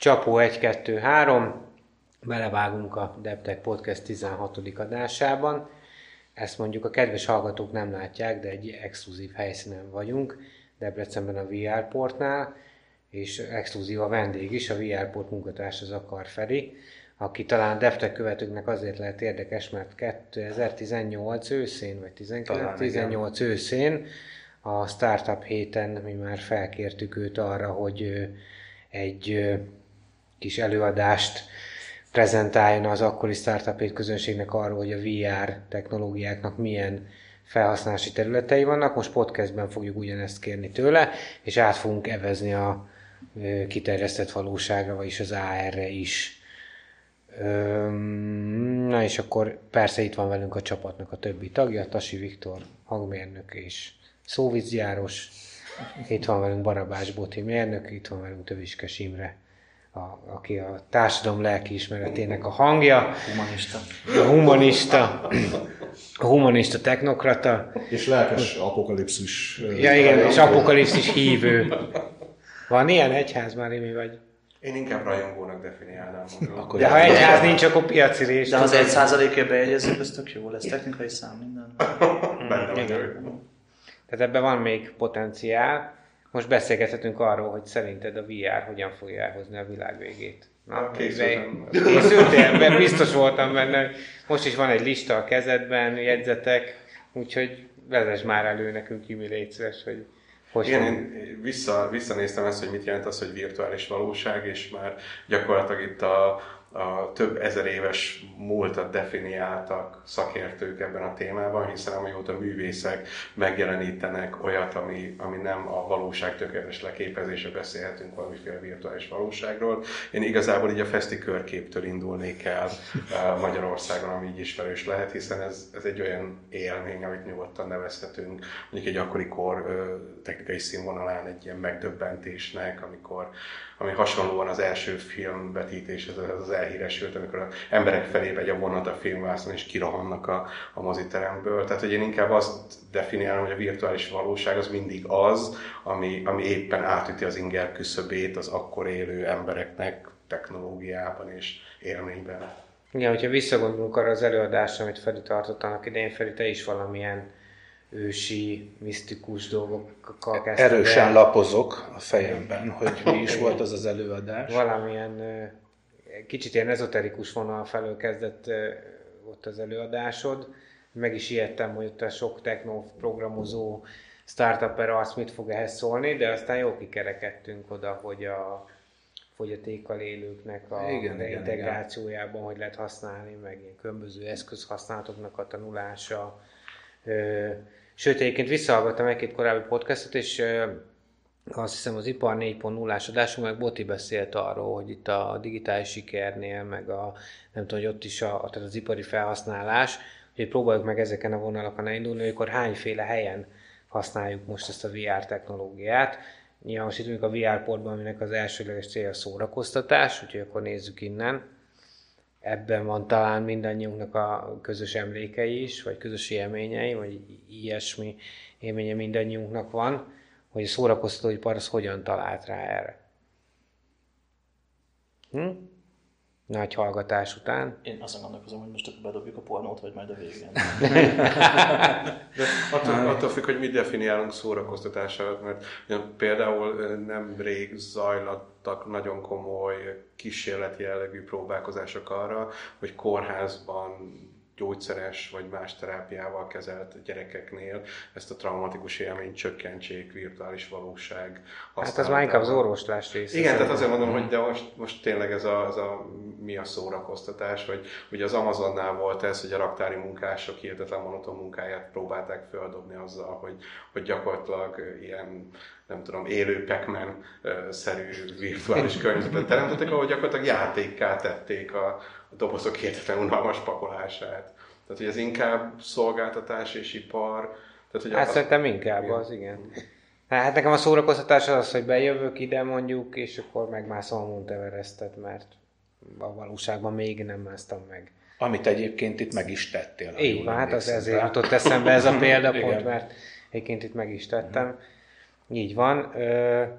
Csapó 1, 2, 3, belevágunk a DevTech Podcast 16. adásában. Ezt mondjuk a kedves hallgatók nem látják, de egy exkluzív helyszínen vagyunk, Debrecenben a VR Portnál, és exkluzív a vendég is, a VR Port munkatársa Zakar Feri, aki talán DevTech követőknek azért lehet érdekes, mert 2018 őszén, vagy 19, 18 őszén a Startup héten mi már felkértük őt arra, hogy egy kis előadást prezentáljon az akkori Startup közönségnek arról, hogy a VR technológiáknak milyen felhasználási területei vannak. Most podcastben fogjuk ugyanezt kérni tőle, és át fogunk evezni a kiterjesztett valóságra, vagyis az AR-re is. Na és akkor persze itt van velünk a csapatnak a többi tagja, Tasi Viktor, hangmérnök és szóvizjáros. Itt van velünk Barabás Boti mérnök, itt van velünk Töviskes Imre, a, aki a társadalom lelkiismeretének a hangja. Humanista. A humanista. A humanista technokrata. És lelkes apokalipszis. Ja igen, és apokalipszis hívő. Van ilyen egyház már, mi vagy? Én inkább rajongónak definiálnám magam. Akkor De ha egyház nincs, akkor piaci rész. De az egy százalékért bejegyezzük, ez tök jó lesz. Technikai szám minden. Benne vagyok. Tehát ebben van még potenciál. Most beszélgethetünk arról, hogy szerinted a VR hogyan fogja elhozni a világ végét. Na, készültem. Készültél, mert biztos voltam benne. Most is van egy lista a kezedben, jegyzetek, úgyhogy vezess már elő nekünk, Kimi, légy szíves, hogy hogy Igen, én vissza, visszanéztem ezt, hogy mit jelent az, hogy virtuális valóság, és már gyakorlatilag itt a, a több ezer éves múltat definiáltak szakértők ebben a témában, hiszen amióta művészek megjelenítenek olyat, ami, ami nem a valóság tökéletes leképezése, beszélhetünk valamiféle virtuális valóságról. Én igazából így a feszti körképtől indulnék el Magyarországon, ami így ismerős lehet, hiszen ez, ez egy olyan élmény, amit nyugodtan nevezhetünk, mondjuk egy akkori kor technikai színvonalán egy ilyen megdöbbentésnek, amikor ami hasonlóan az első filmvetítés, ez az elhíresült, amikor az emberek felé megy a vonat a filmvászon, és kirohannak a, a moziteremből. Tehát, hogy én inkább azt definiálom, hogy a virtuális valóság az mindig az, ami, ami éppen átüti az inger küszöbét az akkor élő embereknek technológiában és élményben. Igen, hogyha visszagondolunk arra az előadásra, amit Feri tartott annak idején, Feri, te is valamilyen ősi, misztikus dolgokkal kezdted Erősen el. lapozok a fejemben, hogy mi is volt az az előadás. Valamilyen kicsit ilyen ezoterikus vonal felől kezdett ott az előadásod. Meg is ijedtem, hogy ott a sok techno programozó startupper azt mit fog ehhez szólni, de aztán jó kikerekedtünk oda, hogy a fogyatékkal élőknek a igen, integrációjában, igen. hogy lehet használni, meg ilyen különböző eszközhasználatoknak a tanulása, Sőt, egyébként visszahallgattam egy-két korábbi podcastot, és azt hiszem az Ipar 4.0-ás adásunk, meg Boti beszélt arról, hogy itt a digitális sikernél, meg a, nem tudom, hogy ott is a, tehát az ipari felhasználás, hogy próbáljuk meg ezeken a vonalakon elindulni, hogy akkor hányféle helyen használjuk most ezt a VR technológiát. Nyilván most itt a VR portban, aminek az elsőleges célja a szórakoztatás, úgyhogy akkor nézzük innen ebben van talán mindannyiunknak a közös emlékei is, vagy közös élményei, vagy ilyesmi élménye mindannyiunknak van, hogy a szórakoztatóipar az hogyan talált rá erre. Hm? Nagy hallgatás után. Én azon gondolkozom, hogy most akkor bedobjuk a pornót, vagy majd a végén. De attól, attól függ, hogy mit definiálunk szórakoztatással, mert például nem rég zajlattak nagyon komoly kísérleti jellegű próbálkozások arra, hogy kórházban gyógyszeres vagy más terápiával kezelt gyerekeknél ezt a traumatikus élményt csökkentsék virtuális valóság Hát ez már inkább az orvoslás része. Igen, tehát azért mondom, hogy de most, most tényleg ez a, ez a mi a szórakoztatás, hogy ugye az Amazonnál volt ez, hogy a raktári munkások hihetetlen monoton munkáját próbálták földobni azzal, hogy, hogy gyakorlatilag ilyen nem tudom, élő pac szerű virtuális környezetet teremtettek, ahol gyakorlatilag játékká tették a, a dobozok hihetetlen unalmas pakolását. Tehát, hogy ez inkább szolgáltatás és ipar. Tehát, hogy hát az... szerintem inkább igen. az, igen. Hát nekem a szórakoztatás az az, hogy bejövök ide mondjuk, és akkor megmászom a Mount Everestet, mert a valóságban még nem másztam meg. Amit egyébként itt meg is tettél. Így van, hát az ezért jutott eszembe ez a példapont, mert egyébként itt meg is tettem. Így van.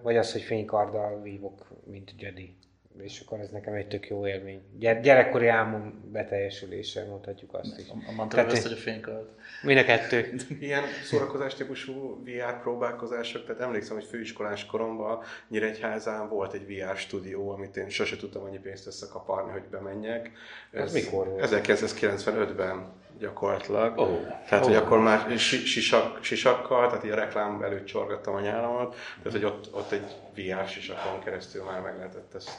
Vagy az, hogy fénykarddal vívok, mint Jedi és akkor ez nekem egy tök jó élmény. Gyere, gyerekkori álmom beteljesülése, mondhatjuk azt is. A mantra Tehát- azt, hogy a fény alatt. Mind a kettő. Ilyen szórakozás típusú VR próbálkozások, tehát emlékszem, hogy főiskolás koromban Nyíregyházán volt egy VR stúdió, amit én sose tudtam annyi pénzt összekaparni, hogy bemenjek. Az mikor volt? 1995-ben gyakorlatilag. Ó. Tehát, hogy Ó. akkor már si- sisak, sisakkal, tehát így a reklám előtt csorgattam a nyálamat, tehát, hogy ott, ott egy VR sisakon keresztül már meg lehetett ezt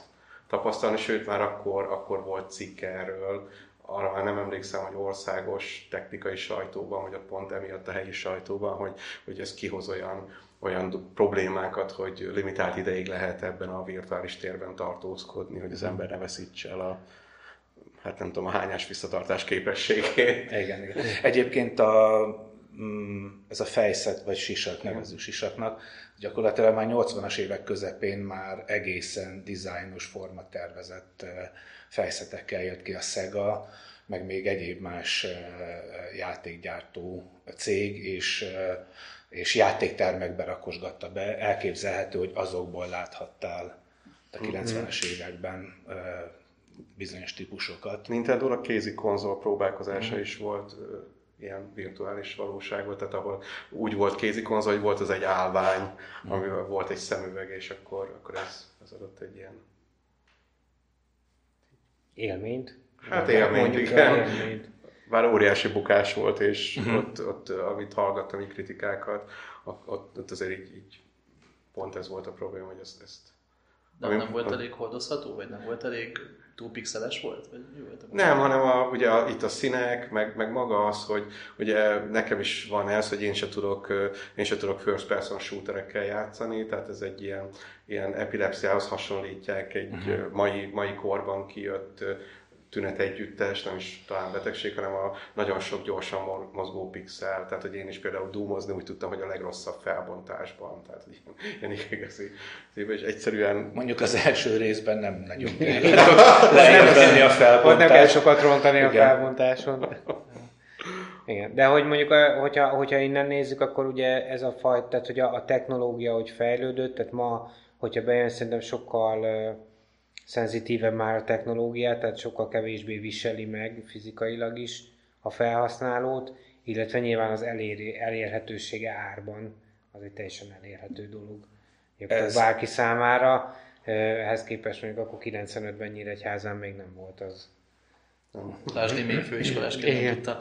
tapasztalni, sőt már akkor, akkor volt cikk erről, arra már nem emlékszem, hogy országos technikai sajtóban, vagy ott pont emiatt a helyi sajtóban, hogy, hogy ez kihoz olyan, olyan problémákat, hogy limitált ideig lehet ebben a virtuális térben tartózkodni, hogy az ember ne veszítse el a, hát nem tudom, a hányás visszatartás képességét. Igen, igen. Egyébként a, mm, ez a fejszet, vagy sisak, nevező sisaknak, gyakorlatilag már 80-as évek közepén már egészen dizájnos forma tervezett fejszetekkel jött ki a Sega, meg még egyéb más játékgyártó cég, és, és játéktermekbe rakosgatta be. Elképzelhető, hogy azokból láthattál a 90-es években eh, bizonyos típusokat. Nintendo-nak kézi konzol próbálkozása is volt ilyen virtuális valóságban, tehát ahol úgy volt kézi konzol, hogy volt az egy állvány, amivel volt egy szemüveg, és akkor, akkor ez, ez adott egy ilyen... Élményt. Hát élményt, Mondjuk igen. élményt. Bár óriási bukás volt, és uh-huh. ott, ott, amit hallgattam, így kritikákat, ott, ott, ott azért így, így pont ez volt a probléma, hogy ezt, ezt De Ami- nem volt elég hordozható, vagy nem volt elég túl pixeles volt? Vagy mi volt a Nem, hanem a, ugye a, itt a színek, meg, meg maga az, hogy ugye nekem is van ez, hogy én se tudok, én se tudok first person shooterekkel játszani, tehát ez egy ilyen, ilyen epilepsziához hasonlítják egy uh-huh. mai, mai korban kijött ö, tünet együttes, nem is talán betegség, hanem a nagyon sok gyorsan mo- mozgó pixel, tehát hogy én is például dúmozni úgy tudtam, hogy a legrosszabb felbontásban, tehát hogy ilyen, ilyen igazi, és egyszerűen Mondjuk az első részben nem nagyon kell leírni a Ott nem kell felbontást. sokat rontani a Igen. felbontáson. Igen, de hogy mondjuk, hogyha, hogyha innen nézzük, akkor ugye ez a fajta, tehát hogy a, a technológia, hogy fejlődött, tehát ma, hogyha bejön, szerintem sokkal uh, szenzitívebb már a technológia, tehát sokkal kevésbé viseli meg fizikailag is a felhasználót, illetve nyilván az elér, elérhetősége árban az egy teljesen elérhető dolog. Ez... Ez- Bárki számára, ehhez képest mondjuk akkor 95-ben Nyíregyházán még nem volt az. Lásd, én még főiskolásként tudtam.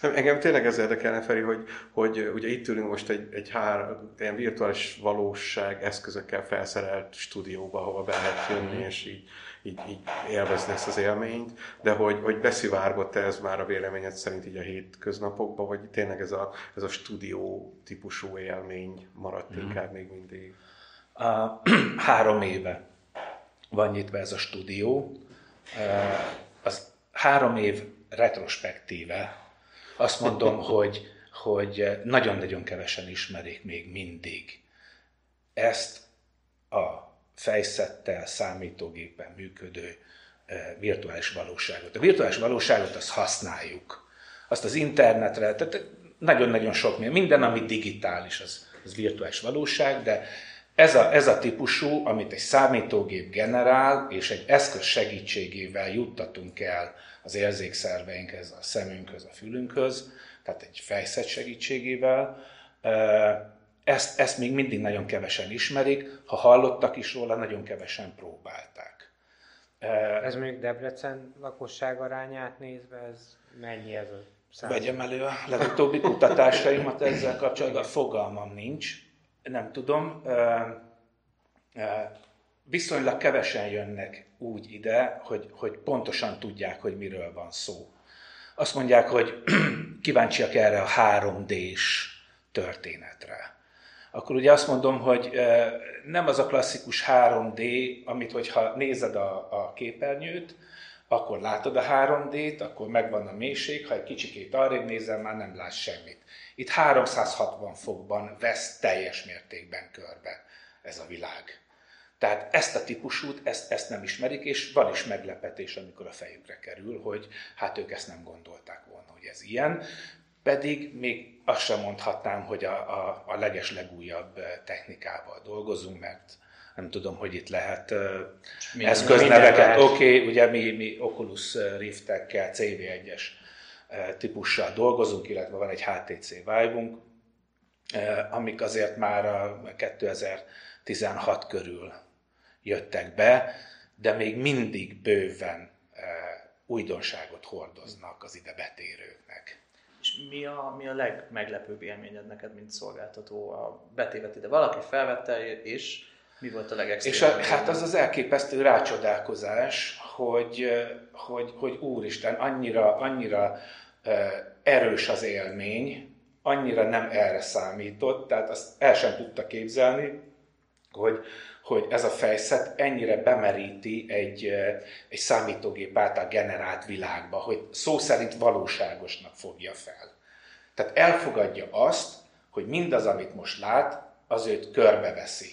Nem, engem tényleg ez érdekelne, Feri, hogy, hogy ugye itt ülünk most egy, egy hár, ilyen virtuális valóság eszközökkel felszerelt stúdióba, ahova be lehet jönni, és így, így, így élvezni ezt az élményt, de hogy, hogy beszivárgott ez már a véleményed szerint így a hétköznapokban, vagy tényleg ez a, ez a stúdió típusú élmény maradt inkább még mindig? A, három éve van nyitva ez a stúdió. Az három év retrospektíve azt mondom, hogy, hogy nagyon-nagyon kevesen ismerik még mindig ezt a fejszettel, számítógépen működő eh, virtuális valóságot. A virtuális valóságot azt használjuk. Azt az internetre, tehát nagyon-nagyon sok minden, minden, ami digitális, az, az virtuális valóság, de ez a, ez a típusú, amit egy számítógép generál, és egy eszköz segítségével juttatunk el az érzékszerveinkhez, a szemünkhöz, a fülünkhöz, tehát egy fejszet segítségével, ezt, ezt még mindig nagyon kevesen ismerik, ha hallottak is róla, nagyon kevesen próbálták. Ez mondjuk Debrecen lakosság arányát nézve, ez mennyi ez a szám? Vegyem elő a legutóbbi kutatásaimat ezzel kapcsolatban, fogalmam nincs, nem tudom. Viszonylag kevesen jönnek úgy ide, hogy, hogy pontosan tudják, hogy miről van szó. Azt mondják, hogy kíváncsiak erre a 3D-s történetre. Akkor ugye azt mondom, hogy nem az a klasszikus 3D, amit hogyha nézed a, a képernyőt, akkor látod a 3D-t, akkor megvan a mélység, ha egy kicsikét arrébb nézel, már nem látsz semmit. Itt 360 fokban vesz teljes mértékben körbe ez a világ. Tehát ezt a típusút, ezt, ezt nem ismerik, és van is meglepetés, amikor a fejükre kerül, hogy hát ők ezt nem gondolták volna, hogy ez ilyen. Pedig még azt sem mondhatnám, hogy a, a, a leges legújabb technikával dolgozunk, mert nem tudom, hogy itt lehet Minden- eszközneveket. Oké, okay, ugye mi, mi Oculus Riftekkel, CV1-es típussal dolgozunk, illetve van egy HTC Vive-unk, amik azért már a 2016 körül jöttek be, de még mindig bőven újdonságot hordoznak az ide betérőknek. És mi a, mi a legmeglepőbb élményed neked, mint szolgáltató? A betévet ide valaki felvette, és mi volt a legextra És a, hát az az elképesztő rácsodálkozás, hogy, hogy, hogy úristen, annyira, annyira eh, erős az élmény, annyira nem erre számított, tehát azt el sem tudta képzelni, hogy, hogy ez a fejszet ennyire bemeríti egy, egy számítógép által generált világba, hogy szó szerint valóságosnak fogja fel. Tehát elfogadja azt, hogy mindaz, amit most lát, az őt körbeveszi.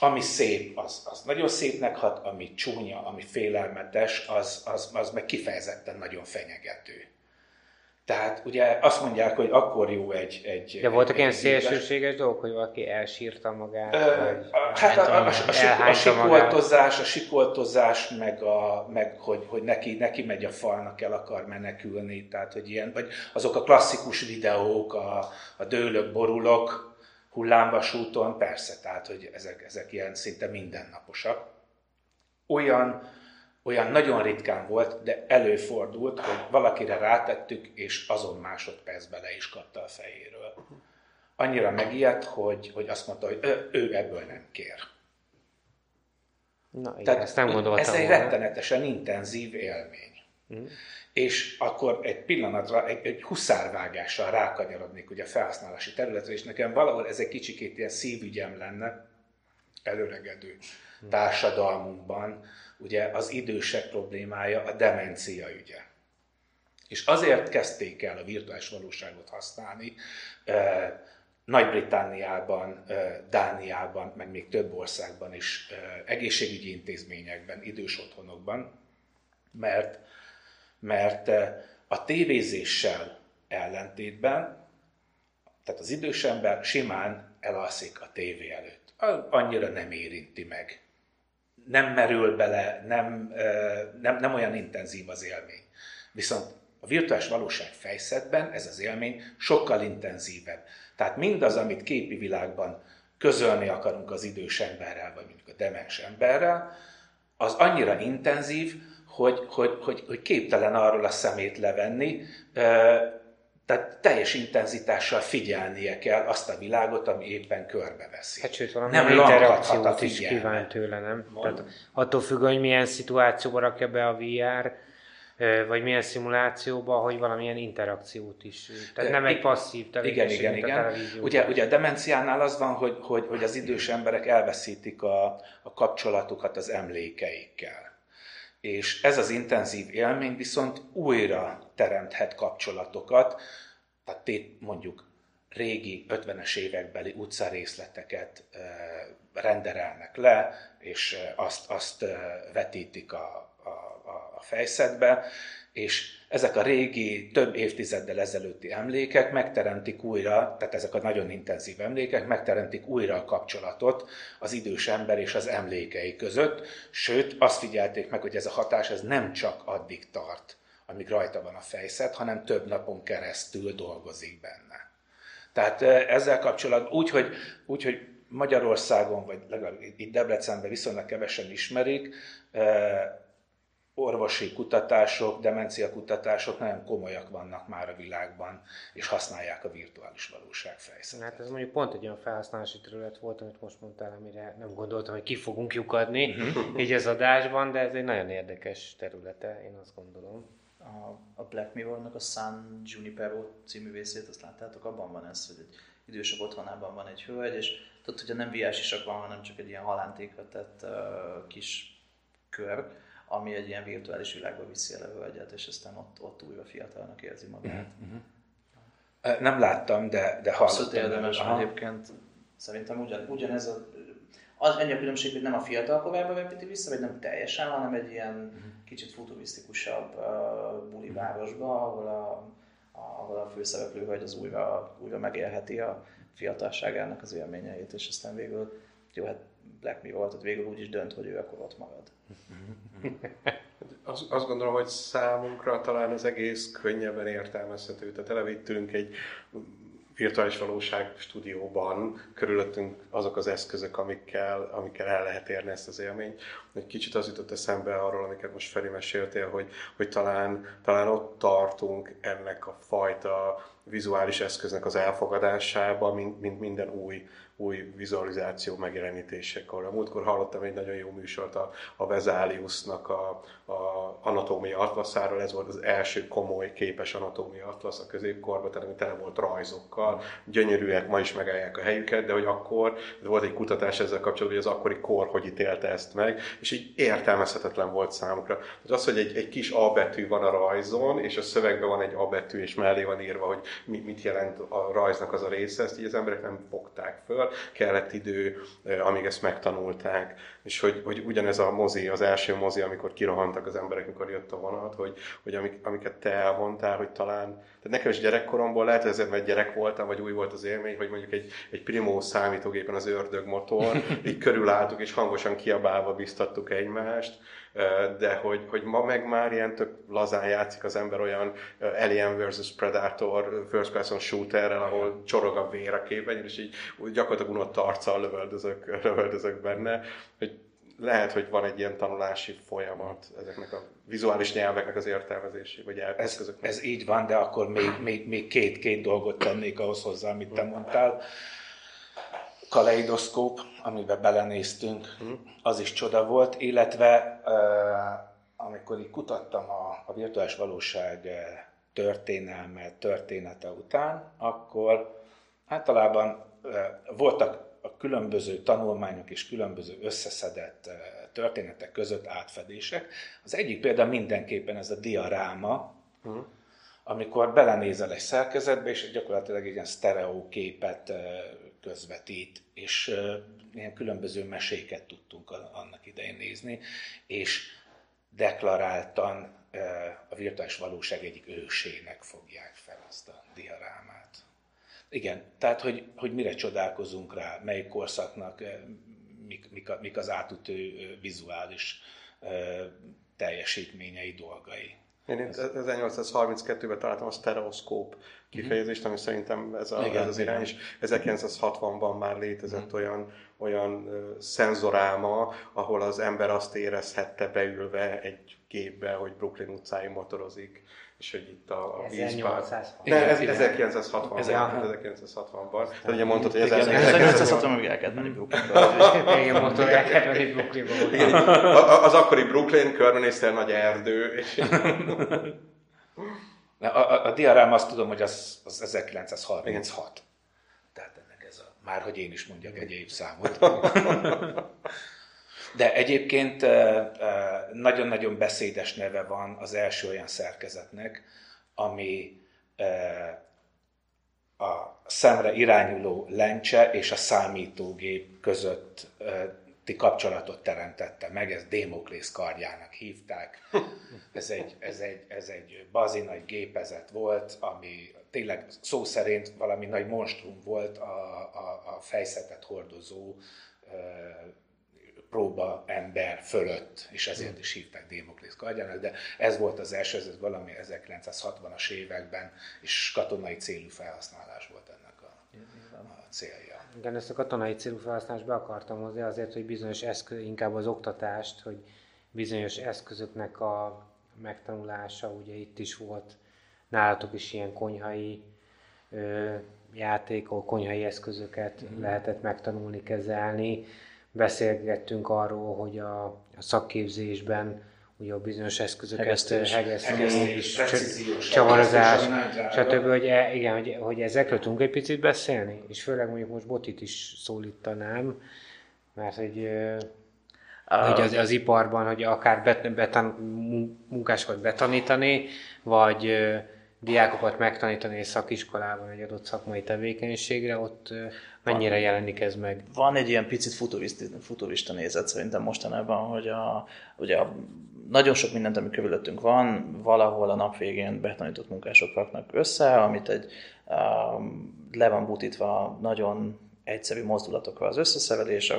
Ami szép, az, az nagyon szépnek hat, ami csúnya, ami félelmetes, az, az, az meg kifejezetten nagyon fenyegető. Tehát ugye azt mondják, hogy akkor jó egy... egy De voltak egy, ilyen szélsőséges dolgok, hogy valaki elsírta magát? Ö, vagy Hát a, a, a, a, a sikoltozás, a sikoltozás, meg, a, meg hogy, hogy neki, neki megy a falnak, el akar menekülni, tehát hogy ilyen, vagy azok a klasszikus videók, a, a dőlök, borulok, hullámvasúton, persze, tehát hogy ezek, ezek ilyen szinte mindennaposak. Olyan, olyan nagyon ritkán volt, de előfordult, hogy valakire rátettük, és azon másodpercben le is kapta a fejéről. Annyira megijedt, hogy, hogy azt mondta, hogy ő, ő ebből nem kér. Na, igen, ezt nem gondoltam Ez egy rettenetesen intenzív élmény. Mhm. És akkor egy pillanatra, egy, egy huszárvágással rákanyarodnék ugye a felhasználási területre, és nekem valahol ez egy kicsikét ilyen szívügyem lenne előregedő társadalmunkban, ugye az idősek problémája a demencia ügye. És azért kezdték el a virtuális valóságot használni, Nagy-Britanniában, eh, Dániában, meg még több országban is, eh, egészségügyi intézményekben, idős otthonokban, mert, mert a tévézéssel ellentétben, tehát az idős ember simán elalszik a tévé előtt. Annyira nem érinti meg. Nem merül bele, nem, nem, nem olyan intenzív az élmény. Viszont a virtuális valóság fejszetben ez az élmény sokkal intenzívebb. Tehát mindaz, amit képi világban közölni akarunk az idős emberrel, vagy mondjuk a demens emberrel, az annyira intenzív, hogy, hogy, hogy, hogy képtelen arról a szemét levenni, tehát teljes intenzitással figyelnie kell azt a világot, ami éppen körbeveszi. Hát sőt, valami Nem interakciót is kíván tőle, nem? Tehát attól függ, hogy milyen szituációba rakja be a VR, vagy milyen szimulációba, hogy valamilyen interakciót is. Tehát nem egy passzív Igen, tevékenység, igen, igen. televízió. Ugye, ugye a demenciánál az van, hogy, hogy, hogy az idős emberek elveszítik a, a kapcsolatukat az emlékeikkel. És ez az intenzív élmény viszont újra teremthet kapcsolatokat, tehát mondjuk régi 50-es évekbeli utcarészleteket renderelnek le, és azt, azt vetítik a, a, a, fejszetbe, és ezek a régi, több évtizeddel ezelőtti emlékek megteremtik újra, tehát ezek a nagyon intenzív emlékek megteremtik újra a kapcsolatot az idős ember és az emlékei között, sőt azt figyelték meg, hogy ez a hatás ez nem csak addig tart, amíg rajta van a fejszet, hanem több napon keresztül dolgozik benne. Tehát eh, ezzel kapcsolatban úgy, hogy, úgy, hogy Magyarországon, vagy legalább itt Debrecenben viszonylag kevesen ismerik, orvosi kutatások, demencia kutatások nagyon komolyak vannak már a világban, és használják a virtuális valóság fejszetet. Hát ez mondjuk pont egy olyan felhasználási terület volt, amit most mondtál, amire nem gondoltam, hogy ki fogunk lyukadni Mhm. így az adásban, de ez egy nagyon érdekes területe, én azt gondolom. a, a Black Mirror-nak a San Junipero című részét, azt láttátok, abban van ez, hogy egy idősebb otthonában van egy hölgy, és tudod, hogy nem viás isak van, hanem csak egy ilyen halántékra tett uh, kis kör, ami egy ilyen virtuális világba viszi el a hölgyet, és aztán ott, ott újra fiatalnak érzi magát. Eh, Nem láttam, de, de hallottam. Abszolút érdemes, Aha. egyébként szerintem ugyan, ugyanez a, az ennyi a különbség, hogy nem a fiatal korában vetíti vissza, vagy nem teljesen, hanem egy ilyen kicsit futurisztikusabb uh, buli városba, ahol a, a, ahol a főszereplő vagy az újra, újra megélheti a fiatalságának az élményeit, és aztán végül, jó, hát Black Mirror, tehát végül úgy is dönt, hogy ő akkor ott marad. Azt, azt gondolom, hogy számunkra talán az egész könnyebben értelmezhető. Tehát elevittünk egy virtuális valóság stúdióban körülöttünk azok az eszközök, amikkel, amikkel el lehet érni ezt az élményt. Egy kicsit az jutott eszembe arról, amiket most Feri meséltél, hogy, hogy talán, talán ott tartunk ennek a fajta vizuális eszköznek az elfogadásába, mint, mint minden új új vizualizáció megjelenítésekor. A múltkor hallottam egy nagyon jó műsort a, a Vezáliusnak a, a anatómia atlaszáról, ez volt az első komoly képes anatómia atlasz a középkorban, tehát ami tele volt rajzokkal, gyönyörűek, ma is megállják a helyüket, de hogy akkor de volt egy kutatás ezzel kapcsolatban, hogy az akkori kor hogy ítélte ezt meg, és így értelmezhetetlen volt számukra. Tehát az, hogy egy, egy kis A betű van a rajzon, és a szövegben van egy A betű, és mellé van írva, hogy mit jelent a rajznak az a része, ezt így az emberek nem fogták föl, kellett idő, amíg ezt megtanulták, és hogy, hogy ugyanez a mozi, az első mozi, amikor kirohantak az emberek, amikor jött a vonat, hogy, hogy amik, amiket te elmondtál, hogy talán, tehát nekem is gyerekkoromból lehet, hogy ezért, mert gyerek voltam, vagy új volt az élmény, hogy mondjuk egy, egy primó számítógépen az ördög motor, így körülálltuk, és hangosan kiabálva biztattuk egymást, de hogy, hogy ma meg már ilyen tök lazán játszik az ember olyan Alien vs. Predator first person shooterrel, ahol csorog a vér a képen, és így gyakorlatilag unott arccal lövöldözök, lövöldözök benne, hogy lehet, hogy van egy ilyen tanulási folyamat ezeknek a vizuális nyelveknek az értelmezési, vagy ez, ez így van, de akkor még, még, még két, két dolgot tennék ahhoz hozzá, amit te mondtál. Kaleidoszkóp, amiben belenéztünk, az is csoda volt, illetve amikor így kutattam a, a virtuális valóság történelme, története után, akkor általában voltak a különböző tanulmányok és különböző összeszedett történetek között átfedések. Az egyik példa mindenképpen ez a diaráma, uh-huh. amikor belenézel egy szerkezetbe, és gyakorlatilag egy ilyen sztereó képet közvetít, és ilyen különböző meséket tudtunk annak idején nézni, és deklaráltan a virtuális valóság egyik ősének fogják fel azt a diarámát. Igen, tehát hogy, hogy mire csodálkozunk rá, melyik korszaknak mik, mik, mik az átütő vizuális teljesítményei, dolgai. Én 1832-ben találtam a stereoszkóp kifejezést, ami szerintem ez, a, igen, ez az irány is. 1960-ban már létezett mm. olyan, olyan uh, szenzoráma, ahol az ember azt érezhette beülve egy gépbe, hogy Brooklyn utcáin motorozik, és hogy itt a, a vízpár... Ne, ez 1960-ban. 1960-ban. Tehát ugye mondtad, hogy 1960-ban még el kellett menni Brooklynba. Igen, mondtad, el kellett menni Brooklynba. Az akkori Brooklyn, körbenéztél nagy erdő, és... A, a, a diarám azt tudom, hogy az, az 1936. Tehát ennek ez a, már hogy én is mondjak egy évszámot. De egyébként nagyon-nagyon beszédes neve van az első olyan szerkezetnek, ami a szemre irányuló lencse és a számítógép között kapcsolatot teremtette meg, ezt Démoklész kardjának hívták. Ez egy, ez egy, ez egy bazi nagy gépezet volt, ami tényleg szó szerint valami nagy monstrum volt a, a, a fejszetet hordozó próba ember fölött, és ezért is hívták Démoklész kardjának, de ez volt az első, ez valami 1960-as években, és katonai célú felhasználás volt ennek a, a célja. Igen, ezt a katonai célú felhasználást be akartam hozni azért, hogy bizonyos eszköz, inkább az oktatást, hogy bizonyos eszközöknek a megtanulása, ugye itt is volt nálatok is ilyen konyhai ö, játékok, konyhai eszközöket mm. lehetett megtanulni, kezelni. Beszélgettünk arról, hogy a, a szakképzésben ugye a bizonyos eszközöket hegesztés, hegesztés, csavarozás, stb. Hogy, e, igen, hogy, hogy ezekről tudunk egy picit beszélni, és főleg mondjuk most Botit is szólítanám, mert hogy, uh, hogy az, az iparban, hogy akár bet, betan, munkásokat betanítani, vagy uh, diákokat megtanítani egy szakiskolában egy adott szakmai tevékenységre, ott mennyire van, jelenik ez meg? Van egy ilyen picit futurista, futurista nézet szerintem mostanában, hogy a, ugye a, nagyon sok mindent, ami körülöttünk van, valahol a nap végén betanított munkások raknak össze, amit egy um, le van butítva nagyon egyszerű mozdulatokkal az összeszerelés,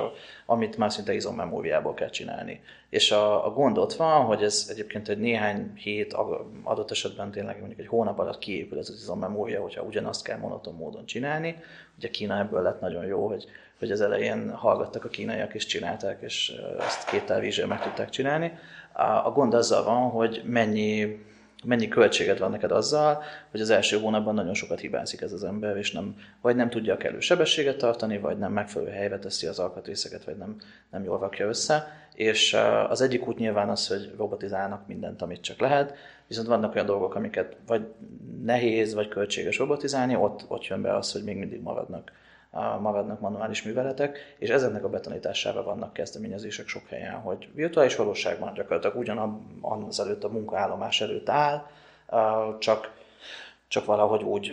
amit már szinte izommemóriából kell csinálni. És a, a gond ott van, hogy ez egyébként egy néhány hét, adott esetben tényleg mondjuk egy hónap alatt kiépül ez az izommemória, hogyha ugyanazt kell monoton módon csinálni. Ugye Kína ebből lett nagyon jó, hogy, hogy az elején hallgattak a kínaiak és csinálták, és ezt két telvízsel meg tudták csinálni. A, a gond azzal van, hogy mennyi mennyi költséged van neked azzal, hogy az első hónapban nagyon sokat hibázik ez az ember, és nem, vagy nem tudja a kellő sebességet tartani, vagy nem megfelelő helyre teszi az alkatrészeket, vagy nem, nem jól rakja össze. És az egyik út nyilván az, hogy robotizálnak mindent, amit csak lehet, viszont vannak olyan dolgok, amiket vagy nehéz, vagy költséges robotizálni, ott, ott jön be az, hogy még mindig maradnak maradnak manuális műveletek, és ezeknek a betanítására vannak kezdeményezések sok helyen, hogy virtuális valóságban gyakorlatilag ugyanaz előtt a munkaállomás előtt áll, csak, csak valahogy úgy,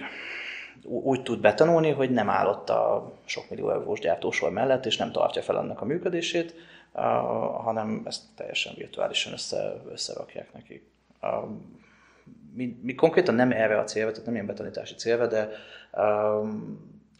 úgy tud betanulni, hogy nem áll ott a sok millió eurós gyártósor mellett, és nem tartja fel annak a működését, hanem ezt teljesen virtuálisan össze, összerakják neki. Mi, mi konkrétan nem erre a célra, tehát nem ilyen betanítási célra, de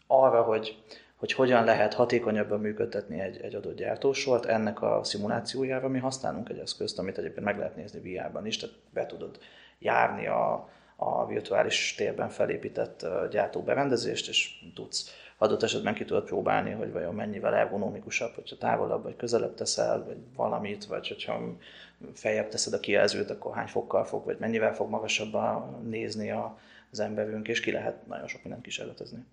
arra, hogy, hogy hogyan lehet hatékonyabban működtetni egy, egy adott gyártósort, ennek a szimulációjára mi használunk egy eszközt, amit egyébként meg lehet nézni VR-ban is, tehát be tudod járni a, a virtuális térben felépített gyártóberendezést, és tudsz adott esetben ki tudod próbálni, hogy vajon mennyivel ergonomikusabb, hogyha távolabb vagy közelebb teszel, vagy valamit, vagy hogyha feljebb teszed a kijelzőt, akkor hány fokkal fog, vagy mennyivel fog magasabban nézni az emberünk, és ki lehet nagyon sok mindent kísérletezni.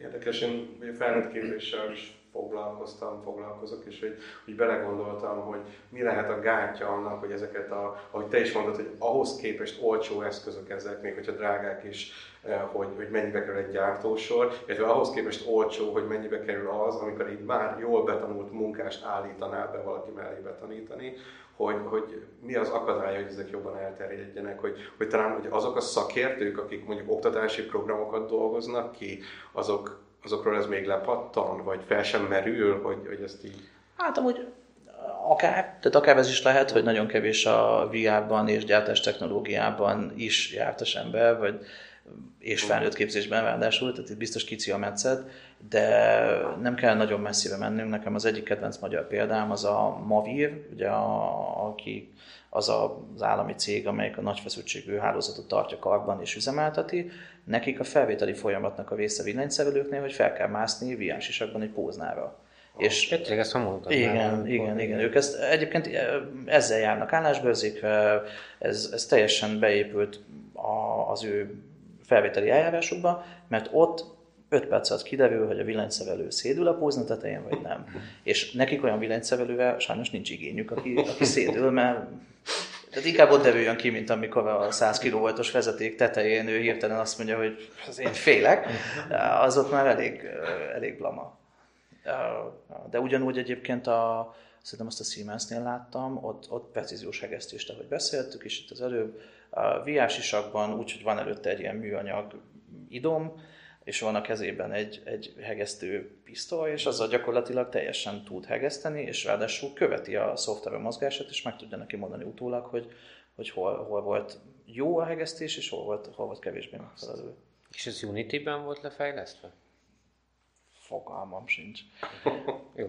Érdekes, én felnőtt képzéssel is foglalkoztam, foglalkozok, és hogy, hogy belegondoltam, hogy mi lehet a gátja annak, hogy ezeket a, ahogy te is mondod, hogy ahhoz képest olcsó eszközök ezek, még hogyha drágák is, eh, hogy, hogy mennyibe kerül egy gyártósor, illetve ahhoz képest olcsó, hogy mennyibe kerül az, amikor egy már jól betanult munkást állítanál be valaki mellé betanítani, hogy, hogy mi az akadálya, hogy ezek jobban elterjedjenek, hogy, hogy talán hogy azok a szakértők, akik mondjuk oktatási programokat dolgoznak ki, azok, azokról ez még lepattan, vagy fel sem merül, hogy, hogy ezt így... Hát amúgy akár, tehát akár ez is lehet, hogy nagyon kevés a VR-ban és gyártás technológiában is jártas ember, vagy és felnőtt képzésben ráadásul, tehát itt biztos kici a metszet, de nem kell nagyon messzire mennünk. Nekem az egyik kedvenc magyar példám az a Mavir, ugye a, aki az a, az állami cég, amelyik a nagy feszültségű hálózatot tartja karban és üzemelteti. Nekik a felvételi folyamatnak a része villanyszerelőknél, hogy fel kell mászni viánsisakban egy póznára. És Tényleg ezt mondtad. Igen, már, igen, igen. Ők ezt egyébként ezzel járnak állásbőrzékre, ez, ez teljesen beépült a, az ő felvételi eljárásukba, mert ott 5 perc alatt kiderül, hogy a villanyszerelő szédül a pózna tetején, vagy nem. És nekik olyan villanyszerelővel sajnos nincs igényük, aki, aki szédül, mert tehát inkább ott derüljön ki, mint amikor a 100 kV-os vezeték tetején ő hirtelen azt mondja, hogy az én félek, az ott már elég, elég blama. De ugyanúgy egyébként a, szerintem azt a Siemensnél láttam, ott, ott precíziós hegesztést, ahogy beszéltük, és itt az előbb a viásisakban úgy, hogy van előtte egy ilyen műanyag idom, és van a kezében egy, egy hegesztő pisztoly, és azzal gyakorlatilag teljesen tud hegeszteni, és ráadásul követi a szoftver mozgását, és meg tudja neki mondani utólag, hogy, hogy hol, hol volt jó a hegesztés, és hol volt, hol volt kevésbé megfelelő. És ez Unity-ben volt lefejlesztve? Fogalmam sincs. Jó.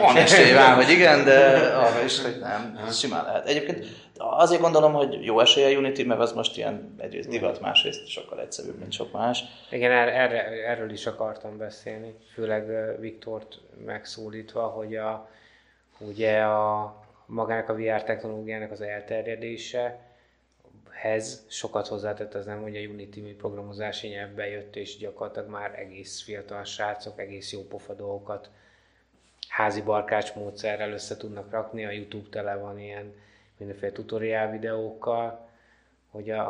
Van esély rá, hogy igen, de arra is, hogy nem. Ez simán lehet. Egyébként azért gondolom, hogy jó esélye a Unity, mert az most ilyen egyrészt divat, másrészt sokkal egyszerűbb, mint sok más. Igen, erre, erről is akartam beszélni, főleg Viktort megszólítva, hogy a, ugye a magának a VR technológiának az elterjedése, hez sokat hozzátett az nem, hogy a Unity programozási nyelv bejött, és gyakorlatilag már egész fiatal srácok egész jó pofa dolgokat házi barkács módszerrel össze tudnak rakni, a YouTube tele van ilyen mindenféle tutoriál videókkal, hogy, a,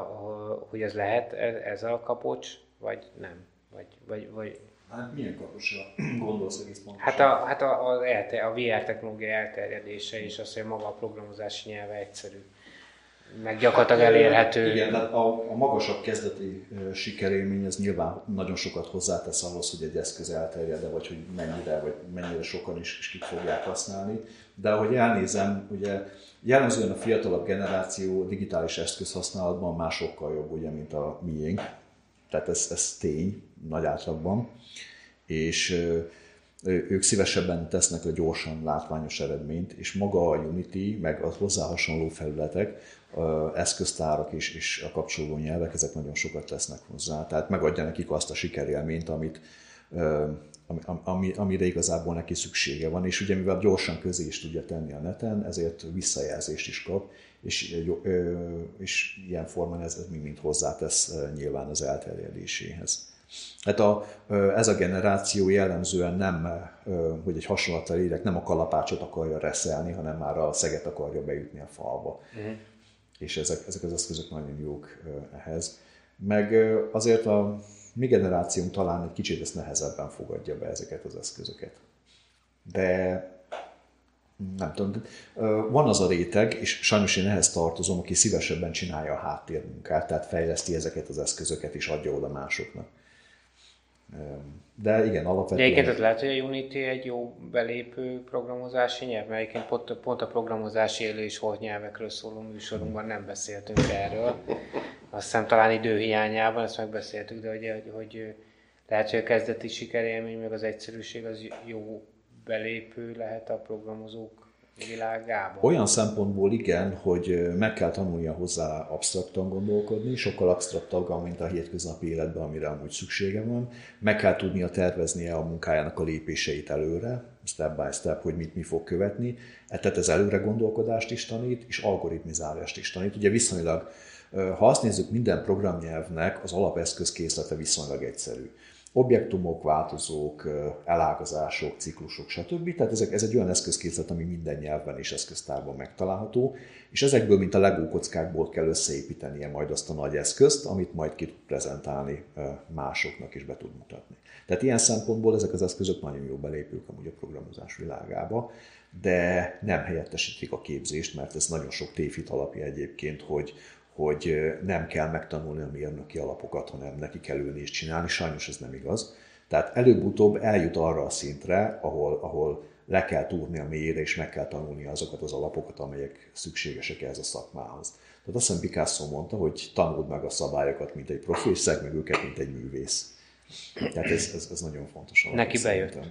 hogy ez lehet ez a kapocs, vagy nem? Vagy, vagy, vagy... Hát milyen kapocsra gondolsz egész pontosan? Hát a, hát a, a, a VR technológia elterjedése és az, hogy maga a programozási nyelve egyszerű meg gyakorlatilag elérhető. Igen, tehát a, a magasabb kezdeti sikerélmény ez nyilván nagyon sokat hozzátesz ahhoz, hogy egy eszköz elterjed vagy hogy mennyire, vagy mennyire sokan is, is kik fogják használni. De ahogy elnézem, ugye jellemzően a fiatalabb generáció digitális eszköz használatban másokkal jobb, ugye, mint a miénk. Tehát ez, ez tény, nagy átlagban. és ők szívesebben tesznek a gyorsan látványos eredményt, és maga a Unity, meg a hozzá hasonló felületek, eszköztárak és, és a kapcsolódó nyelvek, ezek nagyon sokat tesznek hozzá. Tehát megadja nekik azt a sikerélményt, amit, ami, amire igazából neki szüksége van, és ugye mivel gyorsan közé is tudja tenni a neten, ezért visszajelzést is kap, és, és ilyen formán ez, ez mind hozzátesz nyilván az elterjedéséhez. Hát a, ez a generáció jellemzően nem, hogy egy hasonlattal érek, nem a kalapácsot akarja reszelni, hanem már a szeget akarja beütni a falba. Uh-huh. És ezek, ezek az eszközök nagyon jók ehhez. Meg azért a mi generációnk talán egy kicsit ezt nehezebben fogadja be ezeket az eszközöket. De nem tudom, van az a réteg, és sajnos én ehhez tartozom, aki szívesebben csinálja a háttérmunkát, tehát fejleszti ezeket az eszközöket és adja oda másoknak. De igen, alapvetően... De egyébként lehet, hogy a Unity egy jó belépő programozási nyelv, mert egyébként pont, pont a programozási élő és holt nyelvekről szóló műsorunkban nem beszéltünk erről. Azt hiszem talán időhiányában ezt megbeszéltük, de hogy, hogy, hogy lehet, hogy a kezdeti sikerélmény, meg az egyszerűség az jó belépő lehet a programozók világában? Olyan szempontból igen, hogy meg kell tanulnia hozzá absztraktan gondolkodni, sokkal absztraktabb, mint a hétköznapi életben, amire amúgy szüksége van. Meg kell tudnia terveznie a munkájának a lépéseit előre, step by step, hogy mit mi fog követni. E, tehát ez előre gondolkodást is tanít, és algoritmizálást is tanít. Ugye viszonylag, ha azt nézzük, minden programnyelvnek az alapeszközkészlete viszonylag egyszerű objektumok, változók, elágazások, ciklusok, stb. Tehát ezek, ez egy olyan eszközkészlet, ami minden nyelvben és eszköztárban megtalálható, és ezekből, mint a legó kockákból kell összeépítenie majd azt a nagy eszközt, amit majd ki tud prezentálni másoknak is be tud mutatni. Tehát ilyen szempontból ezek az eszközök nagyon jó belépők amúgy a programozás világába, de nem helyettesítik a képzést, mert ez nagyon sok tévhit alapja egyébként, hogy, hogy nem kell megtanulni a mérnöki alapokat, hanem neki kell ülni és csinálni. Sajnos ez nem igaz. Tehát előbb-utóbb eljut arra a szintre, ahol, ahol le kell túrni a mélyre, és meg kell tanulni azokat az alapokat, amelyek szükségesek ehhez a szakmához. Tehát azt hiszem Picasso mondta, hogy tanuld meg a szabályokat, mint egy profi, és szeg meg őket, mint egy művész. Tehát ez, ez, ez nagyon fontos. Neki bejött.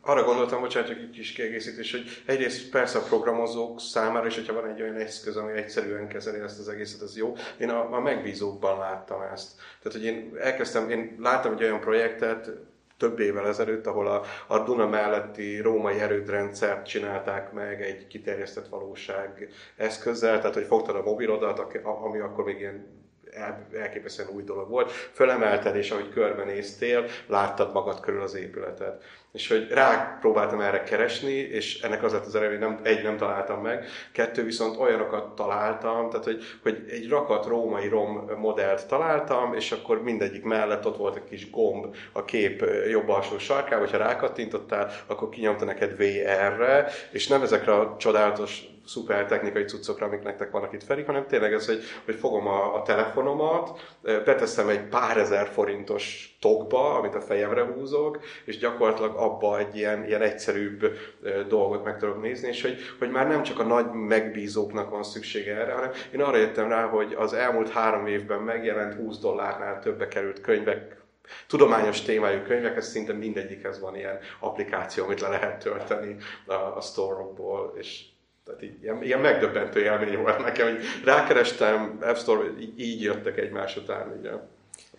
Arra gondoltam, bocsánat, hogy egy kis kiegészítés, hogy egyrészt persze a programozók számára is, hogyha van egy olyan eszköz, ami egyszerűen kezeli ezt az egészet, az jó. Én a, a megbízókban láttam ezt. Tehát, hogy én elkezdtem, én láttam egy olyan projektet, több évvel ezelőtt, ahol a, a Duna melletti római erődrendszert csinálták meg egy kiterjesztett valóság eszközzel, tehát hogy fogtad a mobilodat, ami akkor még ilyen elképesztően új dolog volt. Fölemelted, és ahogy körbenéztél, láttad magad körül az épületet. És hogy rá próbáltam erre keresni, és ennek az lett az eredmény, nem, egy, nem találtam meg, kettő viszont olyanokat találtam, tehát hogy, hogy egy rakat római rom modellt találtam, és akkor mindegyik mellett ott volt egy kis gomb a kép jobb alsó sarkában, hogyha rákattintottál, akkor kinyomta neked VR-re, és nem ezekre a csodálatos szuper technikai cuccokra, amik nektek vannak itt felik, hanem tényleg ez, hogy, hogy fogom a, a telefonomat, beteszem egy pár ezer forintos tokba, amit a fejemre húzok, és gyakorlatilag abba egy ilyen, ilyen egyszerűbb dolgot meg tudok nézni, és hogy, hogy már nem csak a nagy megbízóknak van szüksége erre, hanem én arra jöttem rá, hogy az elmúlt három évben megjelent 20 dollárnál többe került könyvek tudományos témájú könyvek, ez szinte mindegyikhez van ilyen applikáció, amit le lehet tölteni a, a store-okból, és tehát így, ilyen, ilyen megdöbbentő élmény volt nekem, hogy rákerestem, App Store, így, így jöttek egymás után. Ugye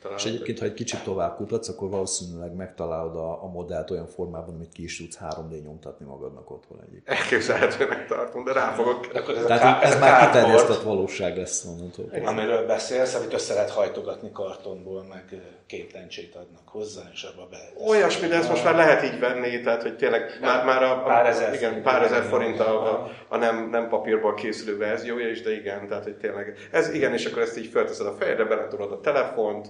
találod. És egyébként, ha egy kicsit tovább kutatsz, akkor valószínűleg megtalálod a, a modellt olyan formában, amit ki is tudsz 3D nyomtatni magadnak otthon egyébként. Elképzelhetőnek tartom, de rá fogok. De akkor ez Tehát ez, ez már kiterjesztett valóság lesz onnantól. Amiről beszélsz, amit össze lehet hajtogatni kartonból, meg képlencsét adnak hozzá, és abba be. Olyasmi, de ezt most már lehet így venni, tehát hogy tényleg már, már a, a, pár ezer, igen, pár ezer forint a, a, a nem, nem papírból készülő verziója is, de igen, tehát hogy tényleg, ez igen, és akkor ezt így felteszed a fejedre, beletudod a telefont,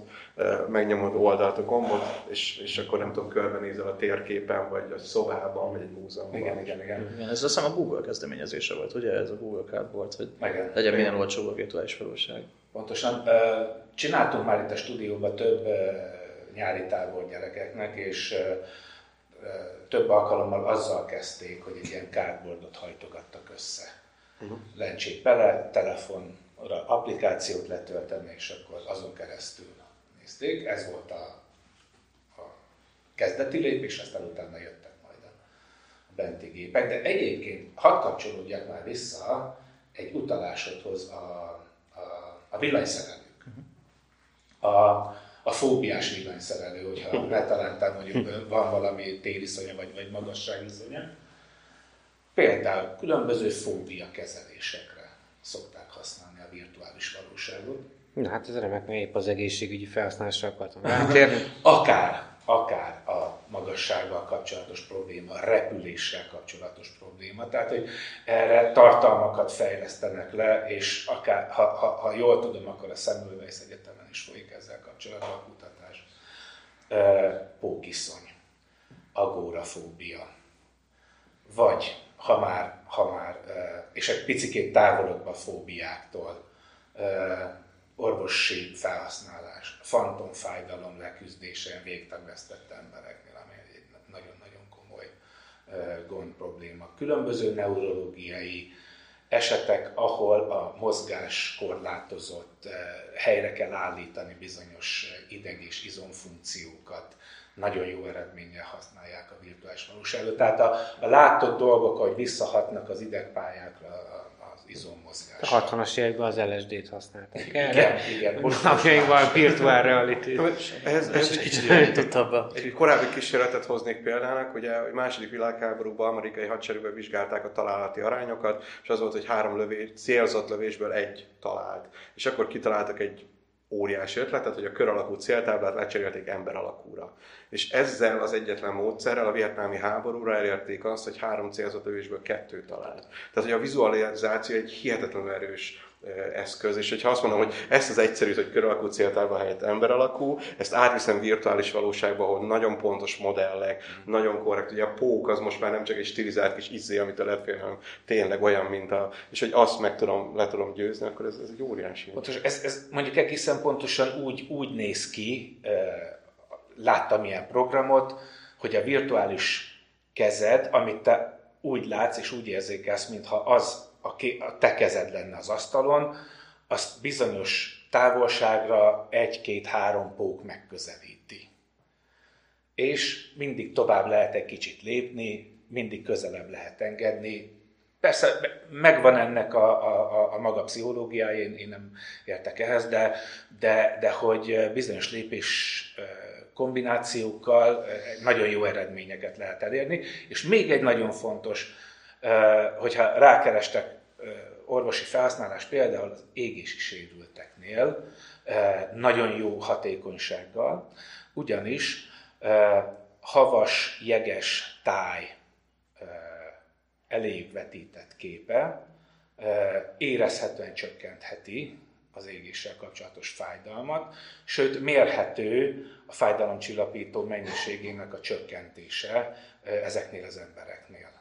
megnyomod oldalt a gombot, és, és akkor nem tudom, körbenézel a térképen, vagy a szobában, vagy egy múzeumban. Igen, igen, igen. igen ez azt hiszem a Google kezdeményezése volt, ugye? Ez a Google Card volt, hogy igen. legyen minél olcsóbb a virtuális valóság. Pontosan. Csináltunk már itt a stúdióban több nyári tábor gyerekeknek, és több alkalommal azzal kezdték, hogy egy ilyen cardboardot hajtogattak össze. Uh-huh. Lencsét bele, telefonra applikációt letölteni, és akkor azon keresztül nézték. Ez volt a kezdeti lépés, aztán utána jöttek majd a benti gépek. De egyébként hadd kapcsolódjak már vissza egy utalásodhoz a, a, a villanyszerelők. A, a fóbiás villanyszerelő, hogyha találtam, mondjuk van valami tériszonya vagy, vagy magasságviszonya. Például különböző fóbia kezelésekre szokták használni a virtuális valóságot. Na hát ez remek, mert épp az egészségügyi felhasználásra akartam rátérni. Akár, akár a magassággal kapcsolatos probléma, a repüléssel kapcsolatos probléma. Tehát, hogy erre tartalmakat fejlesztenek le, és akár, ha, ha, ha jól tudom, akkor a Semmelweis Egyetemen is folyik ezzel kapcsolatban a kutatás. Pókiszony, agórafóbia, vagy ha már, ha már és egy picit távolodva a fóbiáktól, orvosi felhasználás, fantomfájdalom leküzdése végtagvesztett embereknél, ami egy nagyon-nagyon komoly gond probléma. Különböző neurológiai esetek, ahol a mozgás korlátozott, helyre kell állítani bizonyos ideg- és izomfunkciókat, nagyon jó eredménnyel használják a virtuális valóságot. Tehát a, a látott dolgok, hogy visszahatnak az idegpályákra, izommozgás. A 60-as években az LSD-t használták erre. Igen, igen. Most napjainkban virtuál reality. Ez, ez egy kicsit. Egy korábbi kísérletet hoznék példának, ugye a második világháborúban amerikai hadseregben vizsgálták a találati arányokat, és az volt, hogy három lövés, célzott lövésből egy talált. És akkor kitaláltak egy óriási ötletet, hogy a kör alakú céltáblát lecserélték ember alakúra. És ezzel az egyetlen módszerrel a vietnámi háborúra elérték azt, hogy három célzott lövésből kettő talált. Tehát, hogy a vizualizáció egy hihetetlenül erős eszköz, és hogyha azt mondom, hogy ezt az egyszerűt, hogy kör alakú céltárba helyett ember alakú, ezt átviszem virtuális valóságba, ahol nagyon pontos modellek, mm. nagyon korrekt, ugye a pók az most már nem csak egy stilizált kis izé, amit lehet félni, hanem tényleg olyan, mint a, és hogy azt meg tudom, le tudom győzni, akkor ez, ez egy óriási. Pontos, ez, ez mondjuk egészen pontosan úgy, úgy néz ki, láttam ilyen programot, hogy a virtuális kezed, amit te úgy látsz és úgy érzékelsz, mintha az a, ké, a te kezed lenne az asztalon, azt bizonyos távolságra egy-két-három pók megközelíti. És mindig tovább lehet egy kicsit lépni, mindig közelebb lehet engedni. Persze megvan ennek a, a, a maga pszichológiája, én, én nem értek ehhez, de, de, de hogy bizonyos lépés kombinációkkal nagyon jó eredményeket lehet elérni. És még egy nagyon fontos, hogyha rákerestek orvosi felhasználás például az égési sérülteknél nagyon jó hatékonysággal, ugyanis havas, jeges táj elég vetített képe érezhetően csökkentheti az égéssel kapcsolatos fájdalmat, sőt mérhető a fájdalomcsillapító mennyiségének a csökkentése ezeknél az embereknél.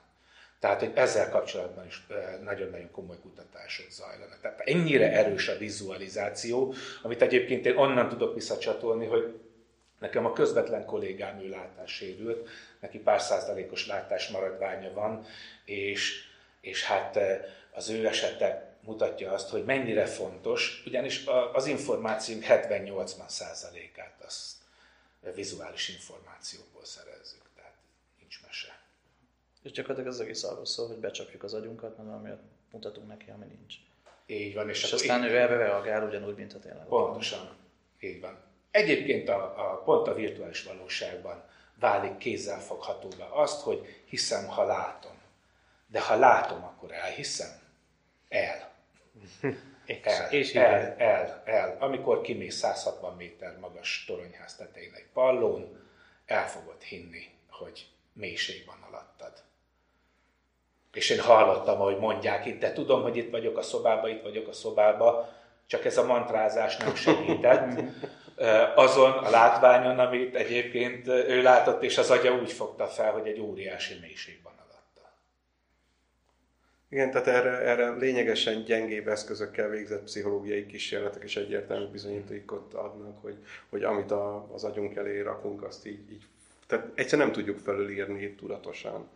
Tehát, hogy ezzel kapcsolatban is nagyon-nagyon komoly kutatások zajlanak. Tehát ennyire erős a vizualizáció, amit egyébként én onnan tudok visszacsatolni, hogy nekem a közvetlen kollégám ő látássérült, neki pár százalékos látás maradványa van, és, és hát az ő esete mutatja azt, hogy mennyire fontos, ugyanis az információnk 70-80 százalékát azt vizuális információkból szerezzük. És gyakorlatilag az egész arról szól, hogy becsapjuk az agyunkat, mert amiatt mutatunk neki, ami nincs. Így van. És, és aztán ő erre reagál ugyanúgy, mint a tényleg. Pontosan. Így van. Egyébként a, a, pont a virtuális valóságban válik kézzelfoghatóvá azt, hogy hiszem, ha látom. De ha látom, akkor elhiszem. El. El, és el, el, el. Amikor kimész 160 méter magas toronyház tetején egy pallón, el fogod hinni, hogy mélység van alattad. És én hallottam, ahogy mondják itt, de tudom, hogy itt vagyok a szobába, itt vagyok a szobába, csak ez a mantrázás nem segített. Azon a látványon, amit egyébként ő látott, és az agya úgy fogta fel, hogy egy óriási mélység van alatta. Igen, tehát erre, erre lényegesen gyengébb eszközökkel végzett pszichológiai kísérletek és egyértelmű bizonyítékot adnak, hogy, hogy amit a, az agyunk elé rakunk, azt így, így tehát egyszer nem tudjuk felülírni tudatosan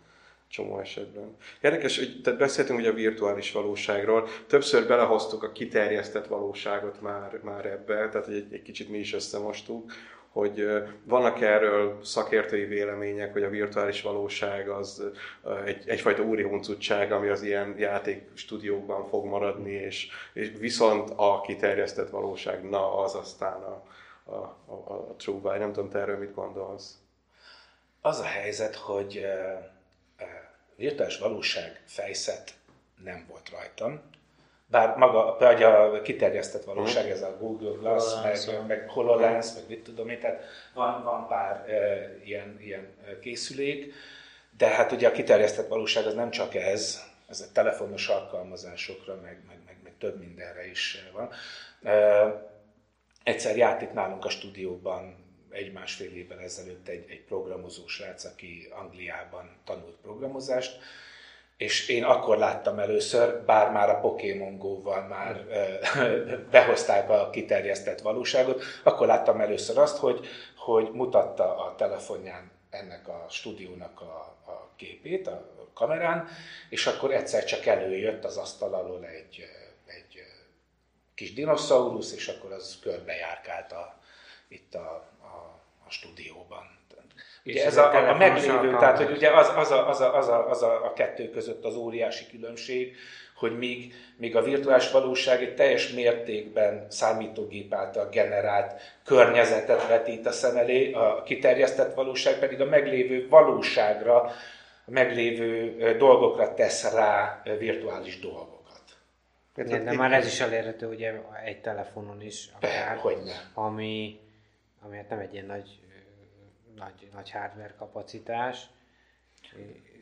csomó esetben. Érdekes, hogy tehát beszéltünk ugye a virtuális valóságról, többször belehoztuk a kiterjesztett valóságot már, már ebbe, tehát egy, egy kicsit mi is összemostuk, hogy vannak erről szakértői vélemények, hogy a virtuális valóság az egy, egyfajta úri huncutság, ami az ilyen játék stúdiókban fog maradni, és, és viszont a kiterjesztett valóság, na az aztán a, a, a, a true by. Nem tudom, te erről mit gondolsz? Az a helyzet, hogy virtuális valóság fejszet nem volt rajtam, bár maga, vagy a kiterjesztett valóság, mhm. ez a Google Glass, HoloLens, meg, meg HoloLens, meg mit tudom én, tehát van, van pár e, ilyen, ilyen készülék, de hát ugye a kiterjesztett valóság az nem csak ez, ez a telefonos alkalmazásokra, meg, meg, meg, meg több mindenre is van. E, egyszer itt nálunk a stúdióban egy-másfél évvel ezelőtt egy, egy programozó srác, aki Angliában tanult programozást, és én akkor láttam először, bár már a Pokémon Go-val már behozták a kiterjesztett valóságot, akkor láttam először azt, hogy, hogy mutatta a telefonján ennek a stúdiónak a, a képét a kamerán, és akkor egyszer csak előjött az asztal alól egy, egy kis dinoszaurusz, és akkor az körbejárkált a, itt a, a, stúdióban. Ugye ez a, a, a meglévő, tehát hogy ugye az, az, a, az, a, az, a, az a, a kettő között az óriási különbség, hogy míg, míg a virtuális valóság egy teljes mértékben számítógép által generált környezetet vetít a szem elé, a kiterjesztett valóság pedig a meglévő valóságra, a meglévő dolgokra tesz rá virtuális dolgokat. Igen, de már ez is elérhető ugye egy telefonon is, akár, Hogyne. ami, ami hát nem egy ilyen nagy nagy, nagy hardware kapacitás.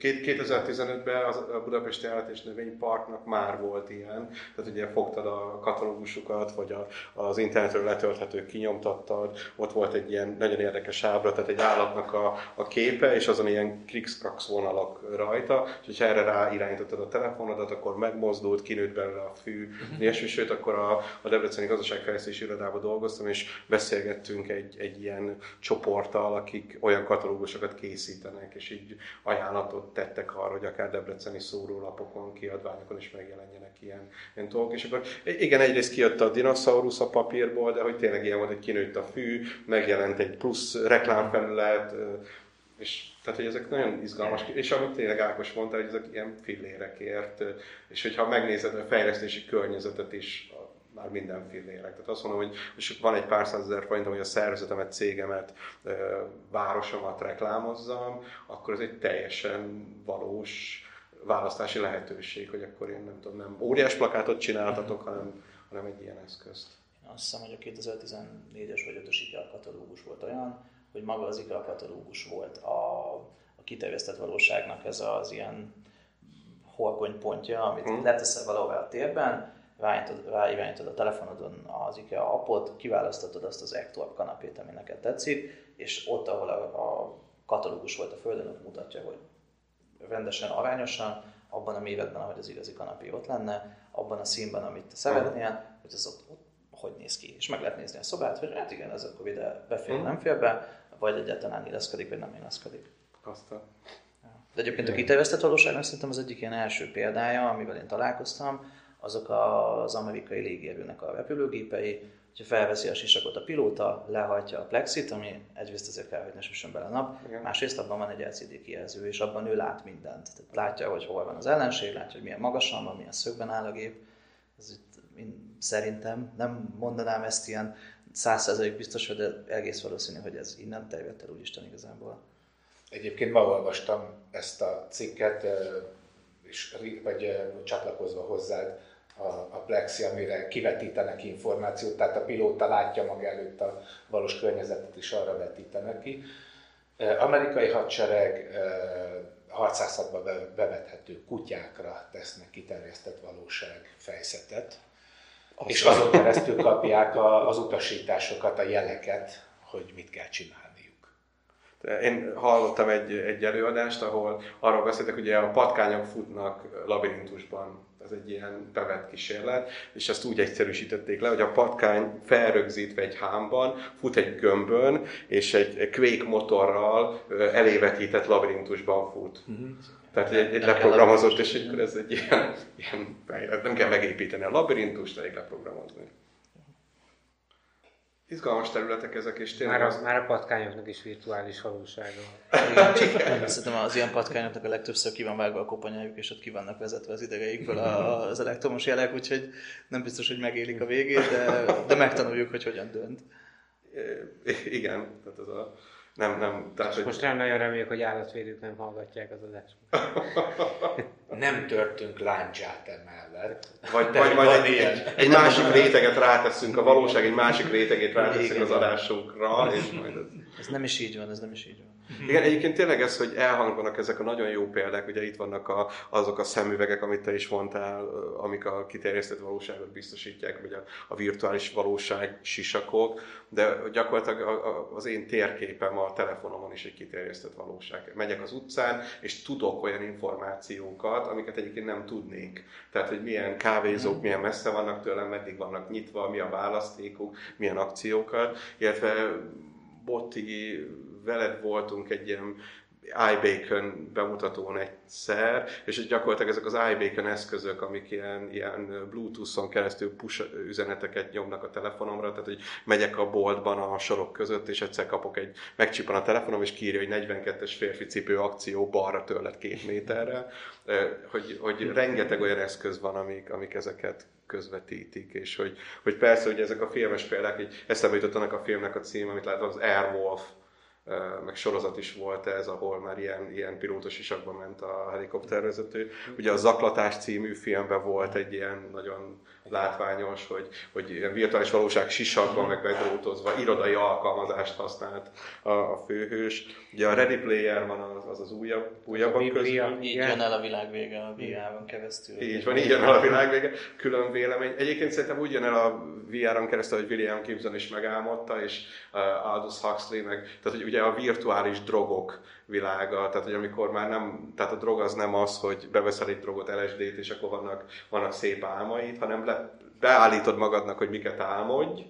2015-ben az, a Budapesti Állat és Növényparknak már volt ilyen, tehát ugye fogtad a katalógusokat, vagy a, az internetről letölthető kinyomtattad, ott volt egy ilyen nagyon érdekes ábra, tehát egy állatnak a, a képe, és azon ilyen krikszkraksz vonalak rajta, és hogyha erre ráirányítottad a telefonodat, akkor megmozdult, kinőtt belőle a fű, uh-huh. ilyesmi, sőt, akkor a, a Debreceni Gazdaságfejlesztési Irodában dolgoztam, és beszélgettünk egy, egy ilyen csoporttal, akik olyan katalógusokat készítenek, és így ajánlatot tettek arra, hogy akár debreceni szórólapokon, kiadványokon is megjelenjenek ilyen, ilyen dolgok. És akkor igen, egyrészt kijött a dinoszaurusz a papírból, de hogy tényleg ilyen volt, hogy kinőtt a fű, megjelent egy plusz reklámfelület, és tehát, hogy ezek nagyon izgalmas, és amit tényleg Ákos mondta, hogy ezek ilyen fillérekért, és hogyha megnézed a fejlesztési környezetet is, már minden fillérek. Tehát azt mondom, hogy és van egy pár százezer forintom, hogy a szervezetemet, cégemet, városomat reklámozzam, akkor ez egy teljesen valós választási lehetőség, hogy akkor én nem tudom, nem óriás plakátot csináltatok, hanem, hanem egy ilyen eszközt. Én azt hiszem, hogy a 2014-es vagy 5-ös IKEA katalógus volt olyan, hogy maga az IKEA katalógus volt a, a kiterjesztett valóságnak ez az ilyen horgony pontja, amit hmm. leteszel valahová a térben, ráirányítod a telefonodon az IKEA appot, kiválasztod azt az Ektorp kanapét, ami neked tetszik, és ott, ahol a, a katalógus volt a földön, ott mutatja, hogy rendesen, arányosan, abban a méretben, ahogy az igazi kanapé ott lenne, abban a színben, amit te szeretnél, hogy ez ott, ott hogy néz ki. És meg lehet nézni a szobát, hogy hát igen, ez akkor ide befér, uh-huh. nem fér be, vagy egyáltalán illeszkedik, vagy nem illeszkedik. Aztán. De egyébként a kiterjesztett valóságnak szerintem az egyik ilyen első példája, amivel én találkoztam, azok az amerikai légierőnek a repülőgépei, hogyha felveszi a sisakot a pilóta, lehajtja a plexit, ami egyrészt azért kell, hogy ne süssön bele a nap, Igen. másrészt abban van egy LCD kijelző, és abban ő lát mindent. Tehát látja, hogy hol van az ellenség, látja, hogy milyen magasan van, milyen szögben áll a gép. Ez itt, én szerintem nem mondanám ezt ilyen százszerzalék biztos, de egész valószínű, hogy ez innen terjedt el úgyisten igazából. Egyébként ma olvastam ezt a cikket, és, vagy csatlakozva hozzád, a, a plexi, amire kivetítenek információt, tehát a pilóta látja maga előtt a valós környezetet, és arra vetítenek ki. Amerikai hadsereg harcászatba bevethető kutyákra tesznek kiterjesztett valóság fejszetet, Aztán. és azon keresztül kapják a, az utasításokat, a jeleket, hogy mit kell csinálni. Én hallottam egy, egy előadást, ahol arról beszéltek, hogy a patkányok futnak labirintusban ez egy ilyen bevett kísérlet, és ezt úgy egyszerűsítették le, hogy a patkány felrögzítve egy hámban, fut egy gömbön, és egy Quake motorral elévetített labirintusban fut. Uh-huh. Tehát egy, egy leprogramozott, és akkor ez egy ilyen, ilyen nem kell megépíteni a labirintust, elég leprogramozni. Izgalmas területek ezek, és tényleg Már az... a, már a patkányoknak is virtuális valósága. Igen, Szerintem az ilyen patkányoknak a legtöbbször ki van vágva a koponyájuk, és ott ki vannak vezetve az idegeikből a- az elektromos jelek, úgyhogy nem biztos, hogy megélik a végét, de, de megtanuljuk, hogy hogyan dönt. Igen, tehát ez a... Nem, nem, tehát, hogy... Most nem nagyon reméljük, hogy állatvédők nem hallgatják az adást. Nem törtünk láncsát emellett. Vagy, De vagy, egy, ilyen. egy, egy másik réteget ráteszünk, a valóság egy másik rétegét ráteszünk Igen. az adásunkra, és majd ez... Ez nem is így van, ez nem is így van. Igen, egyébként tényleg ez, hogy elhangzanak ezek a nagyon jó példák, ugye itt vannak a, azok a szemüvegek, amit te is mondtál, amik a kiterjesztett valóságot biztosítják, vagy a, a virtuális valóság sisakok, de gyakorlatilag a, a, az én térképem a telefonomon is egy kiterjesztett valóság. Megyek az utcán, és tudok olyan információkat, amiket egyébként nem tudnék. Tehát, hogy milyen kávézók, milyen messze vannak tőlem, meddig vannak nyitva, mi a választékuk, milyen akciókat, illetve Botti, veled voltunk egy ilyen iBacon bemutatón egyszer, és gyakorlatilag ezek az iBacon eszközök, amik ilyen, ilyen Bluetooth-on keresztül push üzeneteket nyomnak a telefonomra, tehát hogy megyek a boltban a sorok között, és egyszer kapok egy, megcsipan a telefonom, és kiírja, hogy 42-es férfi cipő akció balra tőled két méterre, hogy, hogy rengeteg olyan eszköz van, amik, amik ezeket közvetítik, és hogy, hogy persze, hogy ezek a filmes példák, hogy eszembe jutott annak a filmnek a cím, amit láttam, az Airwolf, meg sorozat is volt ez, ahol már ilyen, ilyen pilótos isakba ment a helikoptervezető. Ugye a Zaklatás című filmben volt egy ilyen nagyon látványos, hogy, hogy ilyen virtuális valóság sisakban, meg bedrótozva irodai alkalmazást használt a, a főhős. Ugye a Ready Player van az az, az újabb, újabbak Biblia. közül. Így Igen. jön el a világ vége a VR-on keresztül. Így van, így jön el a világ vége. Külön vélemény. Egyébként szerintem úgy jön el a VR-on keresztül, hogy William Gibson is megálmodta, és uh, Aldous Huxley meg, tehát hogy ugye a virtuális drogok világa, tehát hogy amikor már nem, tehát a drog az nem az, hogy beveszel egy drogot, LSD-t, és akkor vannak, vannak szép álmaid, hanem le, beállítod magadnak, hogy miket álmodj,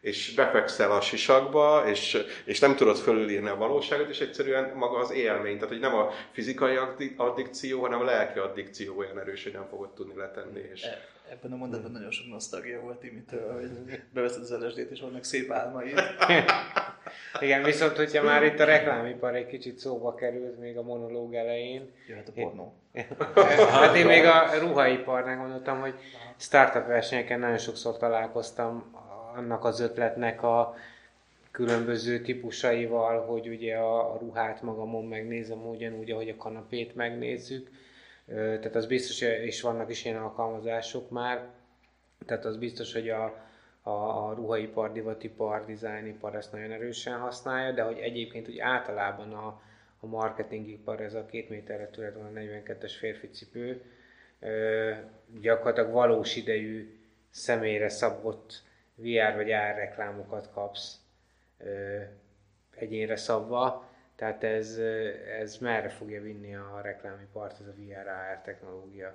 és befekszel a sisakba, és, és nem tudod fölülírni a valóságot, és egyszerűen maga az élmény, tehát hogy nem a fizikai addi- addikció, hanem a lelki addikció olyan erős, hogy nem fogod tudni letenni. És... Ebben a mondatban nagyon sok nosztalgia volt Timitől, hogy beveszed az LSD-t és vannak szép álmaid. Igen, viszont hogyha már itt a reklámipar egy kicsit szóba került még a monológ elején, Jöhet a pornó. hát én még a ruhaiparnál gondoltam, hogy startup versenyeken nagyon sokszor találkoztam annak az ötletnek a különböző típusaival, hogy ugye a, a ruhát magamon megnézem ugyanúgy, ahogy a kanapét megnézzük. Tehát az biztos, és vannak is ilyen alkalmazások már, tehát az biztos, hogy a, a, a ruhaipar, divatipar, dizájnipar ezt nagyon erősen használja, de hogy egyébként úgy általában a, a marketingipar, ez a két méterre tőled van a 42-es férfi cipő, ö, gyakorlatilag valós idejű személyre szabott VR vagy AR reklámokat kapsz ö, egyénre szabva, tehát ez, ez merre fogja vinni a reklámipart, ez a VR AR technológia.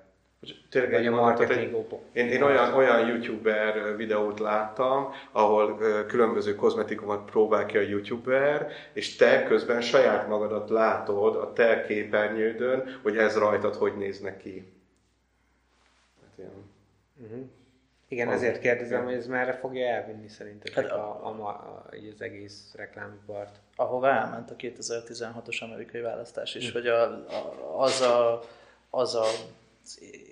Tényleg Vagy egy a marketing egy-. Én, én olyan, olyan youtuber videót láttam, ahol különböző kozmetikumot próbál ki a youtuber, és te közben saját magadat látod a te képernyődön, hogy ez rajtad hogy néznek ki. Hát ilyen. Uh-huh. Igen, ezért kérdezem, hogy ez merre fogja elvinni szerintetek Hát a, a, a, az egész reklámipart. Ahova elment a 2016-os amerikai választás is, hogy a, a, az, a, az a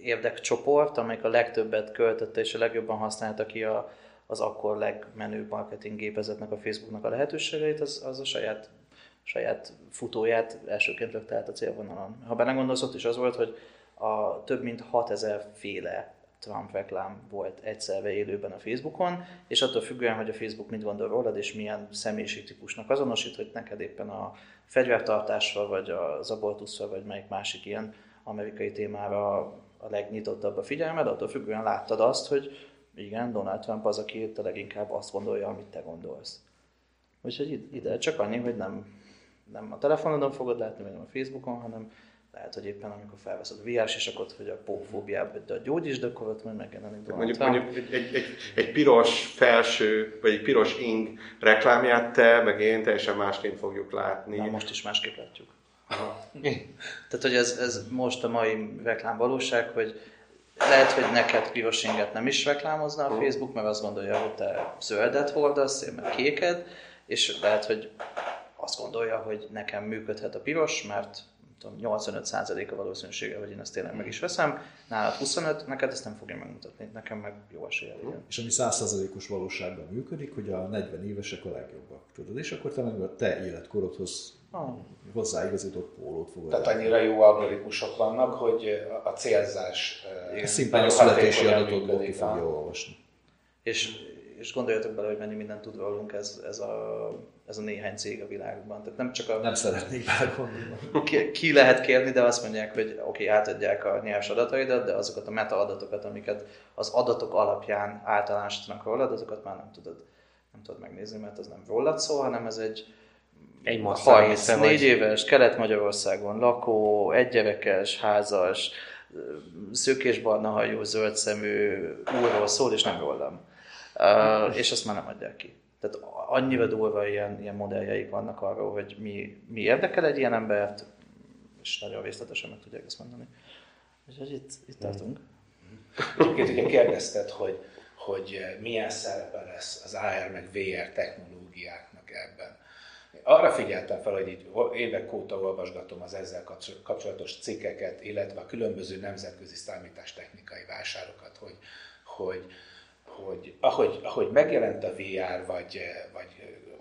érdekcsoport, amelyik a legtöbbet költötte és a legjobban használta ki a, az akkor legmenőbb marketing gépezetnek a Facebooknak a lehetőségeit, az, az a saját, saját futóját elsőként lökte át a célvonalon. Ha belegondolsz, ott is az volt, hogy a több mint 6000 féle Trump reklám volt egyszerre élőben a Facebookon, és attól függően, hogy a Facebook mit gondol rólad, és milyen személyiségtípusnak azonosít, hogy neked éppen a fegyvertartásra, vagy az abortuszra, vagy melyik másik ilyen amerikai témára a legnyitottabb a figyelmed, attól függően láttad azt, hogy igen, Donald Trump az, aki a leginkább azt gondolja, amit te gondolsz. Úgyhogy id- ide csak annyi, hogy nem, nem a telefonodon fogod látni, vagy nem a Facebookon, hanem lehet, hogy éppen amikor felveszed a VR sisakot, hogy a pókfóbiába a gyógyisd, akkor ott majd megjelenik Donald Mondjuk, Trump. mondjuk egy, egy, egy, egy piros felső, vagy egy piros ing reklámját te, meg én teljesen másként fogjuk látni. Na, most is másképp látjuk. Tehát, hogy ez, ez most a mai reklámvalóság, hogy lehet, hogy neked piros inget nem is reklámozna a Facebook, mert azt gondolja, hogy te zöldet hordasz, én meg kéked, és lehet, hogy azt gondolja, hogy nekem működhet a piros, mert tudom, 85% a valószínűsége, hogy én ezt tényleg meg is veszem, nálad 25, neked ezt nem fogja megmutatni, nekem meg jó esélye legyen. És ami 100%-os valóságban működik, hogy a 40 évesek a legjobbak, tudod, és akkor te meg a te életkorodhoz ah. hozzáigazított pólót fogod. Tehát annyira jó algoritmusok vannak, hogy a célzás szimplán a születési adatokból ki fogja olvasni. És, és gondoljatok bele, hogy mennyi mindent tud rólunk ez, ez a ez a néhány cég a világban. Tehát nem csak a... Nem szeretnék belegondolni. Ki, ki lehet kérni, de azt mondják, hogy oké, okay, átadják a nyers adataidat, de azokat a meta adatokat, amiket az adatok alapján általánosítanak rólad, azokat már nem tudod, nem tudod megnézni, mert az nem rólad szól, hanem ez egy egy 34 vagy... éves, Kelet-Magyarországon lakó, egygyerekes, házas, szőkésbarna hajú, zöld szemű úrról szól, és nem rólam. Uh, és azt már nem adják ki. Tehát annyira durva ilyen, ilyen modelljeik vannak arról, hogy mi, mi érdekel egy ilyen embert, és nagyon részletesen meg tudják ezt mondani. Úgyhogy itt, itt tartunk. Egyébként ugye kérdezted, hogy, hogy milyen szerepe lesz az AR meg VR technológiáknak ebben. Arra figyeltem fel, hogy így évek óta olvasgatom az ezzel kapcsolatos cikkeket, illetve a különböző nemzetközi számítástechnikai vásárokat, hogy, hogy hogy ahogy, ahogy megjelent a VR, vagy, vagy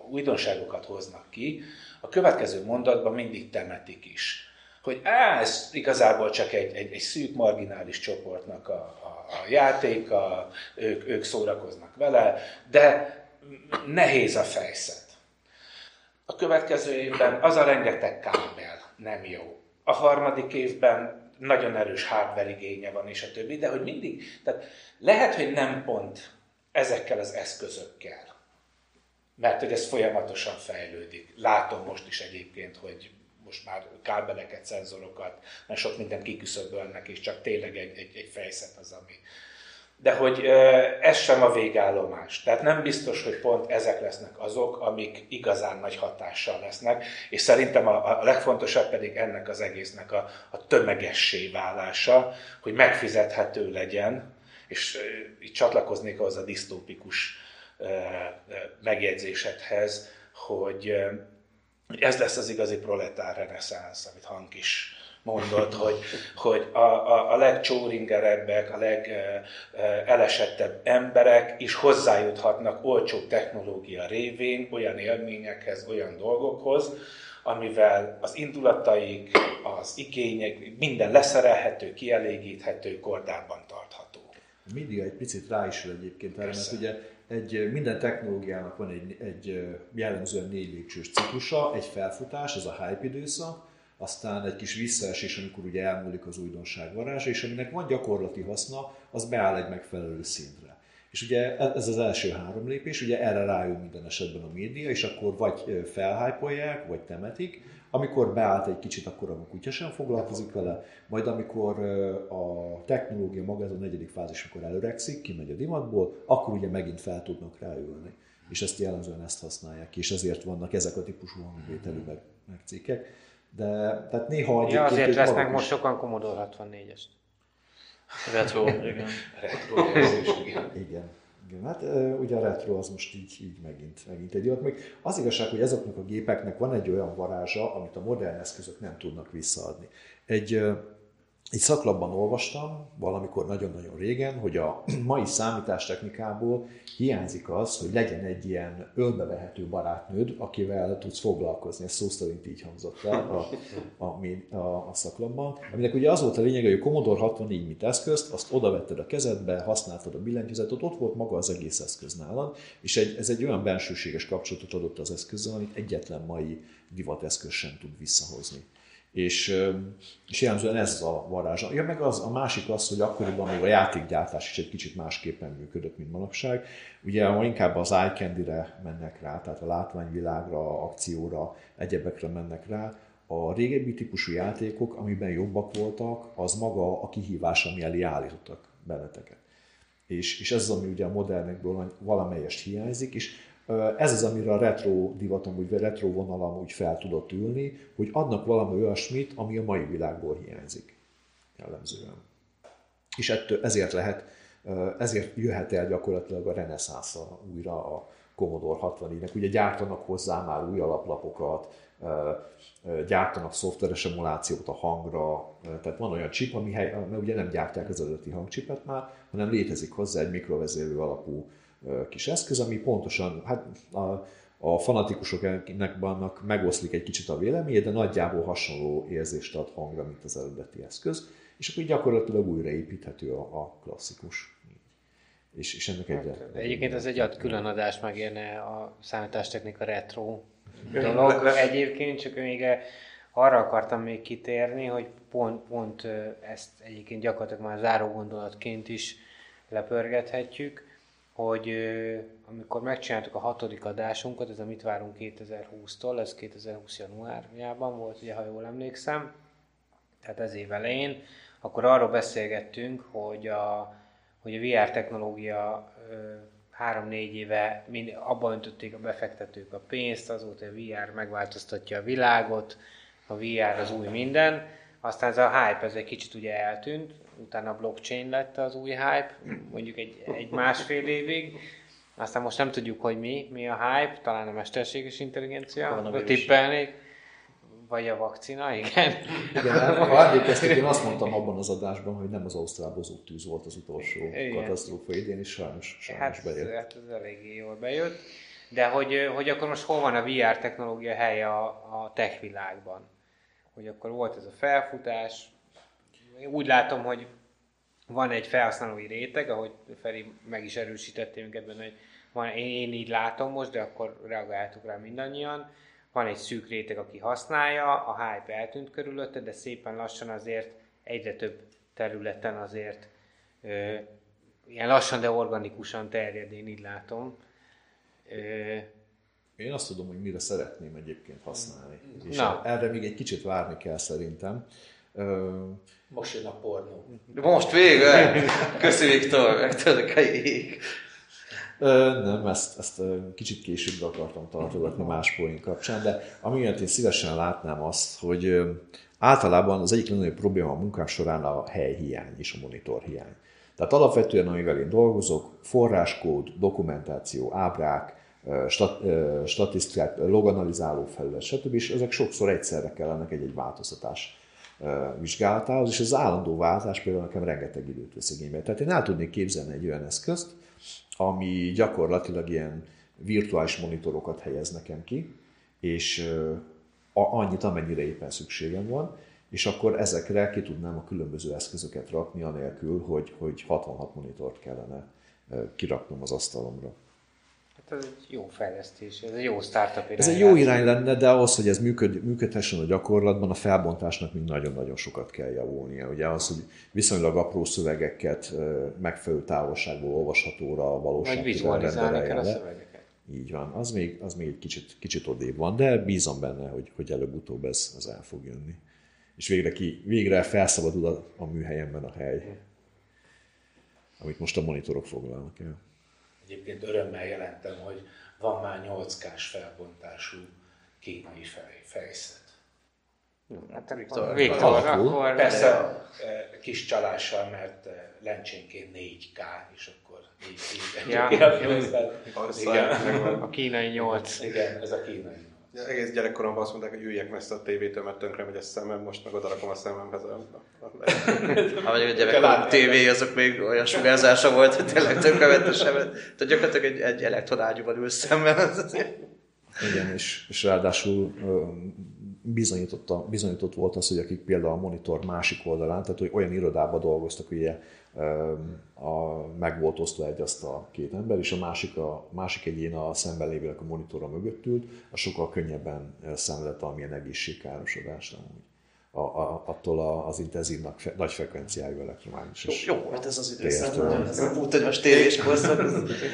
újdonságokat hoznak ki, a következő mondatban mindig temetik is. Hogy á, ez igazából csak egy, egy, egy szűk marginális csoportnak a, a, a játéka, ők, ők szórakoznak vele, de nehéz a fejszet. A következő évben az a rengeteg kábel nem jó. A harmadik évben nagyon erős hardware igénye van, és a többi, de hogy mindig, tehát lehet, hogy nem pont ezekkel az eszközökkel, mert hogy ez folyamatosan fejlődik. Látom most is egyébként, hogy most már kábeleket, szenzorokat, mert sok mindent kiküszöbölnek, és csak tényleg egy, egy, egy fejszet az, ami... De hogy ez sem a végállomás. Tehát nem biztos, hogy pont ezek lesznek azok, amik igazán nagy hatással lesznek, és szerintem a, a legfontosabb pedig ennek az egésznek a, a tömegessé válása, hogy megfizethető legyen, és itt csatlakoznék ahhoz a disztópikus megjegyzésedhez, hogy ez lesz az igazi proletár reneszánsz, amit Hank is mondott, hogy, hogy a, a, a legcsóringerebbek, a legelesettebb emberek is hozzájuthatnak olcsó technológia révén olyan élményekhez, olyan dolgokhoz, amivel az indulataik, az igények, minden leszerelhető, kielégíthető, kordában tartható. Mindig egy picit rá is egyébként erre, mert ugye egy, minden technológiának van egy, egy jellemzően négy lépcsős ciklusa, egy felfutás, ez a hype időszak, aztán egy kis visszaesés, amikor ugye elmúlik az újdonság varázsa, és aminek van gyakorlati haszna, az beáll egy megfelelő szintre. És ugye ez az első három lépés, ugye erre rájön minden esetben a média, és akkor vagy felhájpolják, vagy temetik, amikor beállt egy kicsit, akkor a kutya sem foglalkozik vele, majd amikor a technológia maga, ez a negyedik fázis, amikor előrekszik, kimegy a divatból, akkor ugye megint fel tudnak ráülni. És ezt jellemzően ezt használják ki, és ezért vannak ezek a típusú hangvételű meg, meg cikkek. De tehát néha. Ja, azért lesznek most sokan Commodore 64-est. Retro, igen. Retro igen. igen. Igen, hát ugye a retro az most így, így megint, megint egy divat. Még az igazság, hogy ezeknek a gépeknek van egy olyan varázsa, amit a modern eszközök nem tudnak visszaadni. Egy egy szaklapban olvastam valamikor nagyon-nagyon régen, hogy a mai számítástechnikából hiányzik az, hogy legyen egy ilyen ölbevehető barátnőd, akivel tudsz foglalkozni. Ez szó szerint így hangzott el a, a, a, a szaklapban. Aminek ugye az volt a lényeg, hogy a Commodore 64 mint eszközt, azt oda vetted a kezedbe, használtad a billentyűzetet, ott volt maga az egész eszköz nálad, és egy, ez egy olyan bensőséges kapcsolatot adott az eszközzel, amit egyetlen mai divateszköz sem tud visszahozni. És, és jellemzően ez a varázs. Ja, meg az, a másik az, hogy akkoriban még a játékgyártás is egy kicsit másképpen működött, mint manapság. Ugye inkább az eye candy-re mennek rá, tehát a látványvilágra, akcióra, egyebekre mennek rá. A régebbi típusú játékok, amiben jobbak voltak, az maga a kihívás, ami elé állítottak benneteket. És, és ez az, ami ugye a modernekből valamelyest hiányzik, és ez az, amire a retro divatom, vagy retro vonalam úgy fel tudott ülni, hogy adnak valami olyasmit, ami a mai világból hiányzik jellemzően. és ettől, ezért lehet, ezért jöhet el gyakorlatilag a reneszánsza újra a Commodore 64-nek. Ugye gyártanak hozzá már új alaplapokat, gyártanak szoftveres emulációt a hangra, tehát van olyan chip, ami mert ugye nem gyártják az eredeti hangcsipet már, hanem létezik hozzá egy mikrovezérő alapú kis eszköz, ami pontosan, hát a, a fanatikusoknak vannak, megoszlik egy kicsit a véleménye, de nagyjából hasonló érzést ad hangra, mint az eredeti eszköz, és akkor gyakorlatilag újraépíthető a, a klasszikus. És, és ennek egy hát, Egyébként ez egy ad külön adás megérne a számítástechnika retro dolog. Egyébként, csak még arra akartam még kitérni, hogy pont, pont ezt egyébként gyakorlatilag már záró gondolatként is lepörgethetjük, hogy amikor megcsináltuk a hatodik adásunkat, ez a Mit várunk 2020-tól, ez 2020 januárjában volt, ugye, ha jól emlékszem, tehát ez év elején, akkor arról beszélgettünk, hogy a, hogy a VR technológia három-négy éve mind, abban öntötték a befektetők a pénzt, azóta a VR megváltoztatja a világot, a VR az új minden, aztán ez a hype ez egy kicsit ugye eltűnt, utána a blockchain lett az új hype, mondjuk egy, egy másfél évig, aztán most nem tudjuk, hogy mi, mi a hype, talán a mesterséges intelligencia, tippelnék, vagy a vakcina, igen. Igen, ha emlékeztek, én azt mondtam abban az adásban, hogy nem az ausztrál bozótűz volt az utolsó igen. katasztrófa idén, és sajnos, sajnos hát, bejött. Hát ez eléggé jól bejött. De hogy, hogy akkor most hol van a VR technológia helye a, a tech világban? Hogy akkor volt ez a felfutás, úgy látom, hogy van egy felhasználói réteg, ahogy Feri meg is erősítette minket benne, hogy van, én, én így látom most, de akkor reagáltuk rá mindannyian, van egy szűk réteg, aki használja, a hype eltűnt körülötte, de szépen lassan azért egyre több területen azért ö, ilyen lassan, de organikusan terjed, én így látom. Ö, én azt tudom, hogy mire szeretném egyébként használni. És Na. erre még egy kicsit várni kell szerintem. Most jön a pornó. Most végül? Köszi Viktor, megtörök a jég. Nem, ezt, ezt kicsit később akartam tartogatni más poén kapcsán, de amiért én szívesen látnám azt, hogy általában az egyik legnagyobb probléma a munkám során a helyhiány és a monitor hiány. Tehát alapvetően, amivel én dolgozok, forráskód, dokumentáció, ábrák, stat, statisztikák, loganalizáló felület, stb. és ezek sokszor egyszerre kellenek egy-egy változtatás vizsgálatához, és az állandó váltás például nekem rengeteg időt vesz igénybe. Tehát én el tudnék képzelni egy olyan eszközt, ami gyakorlatilag ilyen virtuális monitorokat helyez nekem ki, és annyit, amennyire éppen szükségem van, és akkor ezekre ki tudnám a különböző eszközöket rakni, anélkül, hogy, hogy 66 monitort kellene kiraknom az asztalomra. Hát ez egy jó fejlesztés, ez egy jó startup irány. Ez egy jó irány lenne, de ahhoz, hogy ez működ, működhessen a gyakorlatban, a felbontásnak még nagyon-nagyon sokat kell javulnia. Ugye az, hogy viszonylag apró szövegeket megfelelő távolságból olvashatóra a valóság. Vagy vizualizálni kell a szövegeket. Így van, az még, az még egy kicsit, kicsit odébb van, de bízom benne, hogy, hogy előbb-utóbb ez, ez el fog jönni. És végre, ki, végre felszabadul a, a műhelyemben a hely, amit most a monitorok foglalnak el. Egyébként örömmel jelentem, hogy van már 8K-s felbontású kínai fej, fejszet. Hát Viktor, Viktor. akkor... Persze de... kis csalással, mert lencsénként 4K, és akkor így, így ja, igen. A kínai 8. Igen, ez a kínai Ja, egész gyerekkoromban azt mondták, hogy üljek messze a tévétől, mert tönkre megy a szemem, most meg odarakom a szememhez. A... Ha a gyerekkorom tévé, azok még olyan sugárzása volt, hogy tényleg tönkre ment a szemem. Tehát gyakorlatilag egy, egy elektronágyúban ül szemben. Igen, és, és ráadásul bizonyított, bizonyított volt az, hogy akik például a monitor másik oldalán, tehát hogy olyan irodában dolgoztak, ugye a, meg volt osztva egy azt a két ember, és a másik, a másik egyén a szemben lévőnek a monitora mögött ült, a sokkal könnyebben szenvedett valamilyen egészségkárosodást amúgy a, a, attól a, az intenzív nagy frekvenciájú elektromágneses. Jó, jó, hát ez az időszak, ez a putanyos tévés korszak.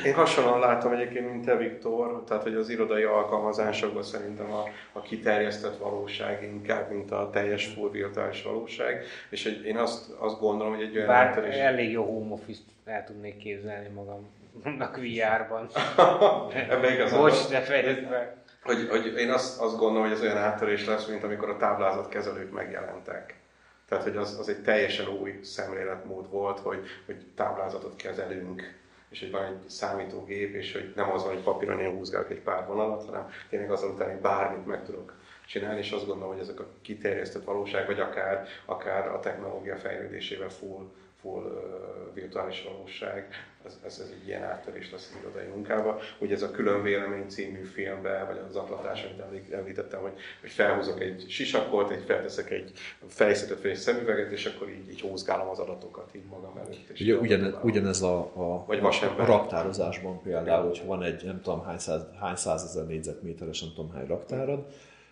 Én hasonlóan látom egyébként, mint te Viktor, tehát hogy az irodai alkalmazásokban szerintem a, a kiterjesztett valóság inkább, mint a teljes full virtuális valóság, és hogy én azt, azt gondolom, hogy egy olyan Bár is... elég jó home office el tudnék képzelni magamnak VR-ban. Ebben igazán. Bocs, de fejezd be hogy, hogy én azt, azt gondolom, hogy ez olyan áttörés lesz, mint amikor a táblázatkezelők megjelentek. Tehát, hogy az, az egy teljesen új szemléletmód volt, hogy, hogy táblázatot kezelünk, és hogy van egy számítógép, és hogy nem az van, hogy papíron én húzgálok egy pár vonalat, hanem tényleg azon után bármit meg tudok csinálni, és azt gondolom, hogy ezek a kiterjesztett valóság, vagy akár, akár a technológia fejlődésével full, full uh, virtuális valóság, ez, ez, ez egy ilyen áttörés lesz az irodai munkába. Ugye ez a Külön Vélemény című filmbe, vagy az atlatás, amit említettem, hogy, hogy felhúzok egy sisakot, egy felteszek egy fejszetet, vagy egy szemüveget, és akkor így, így húzgálom az adatokat így magam előtt. És Ugye ugyan, ugyanez a, a, Vagy vasember. a raktározásban például, hogyha van egy nem tudom hány, száz, hány százezer négyzetméteres, nem tudom hány raktárad,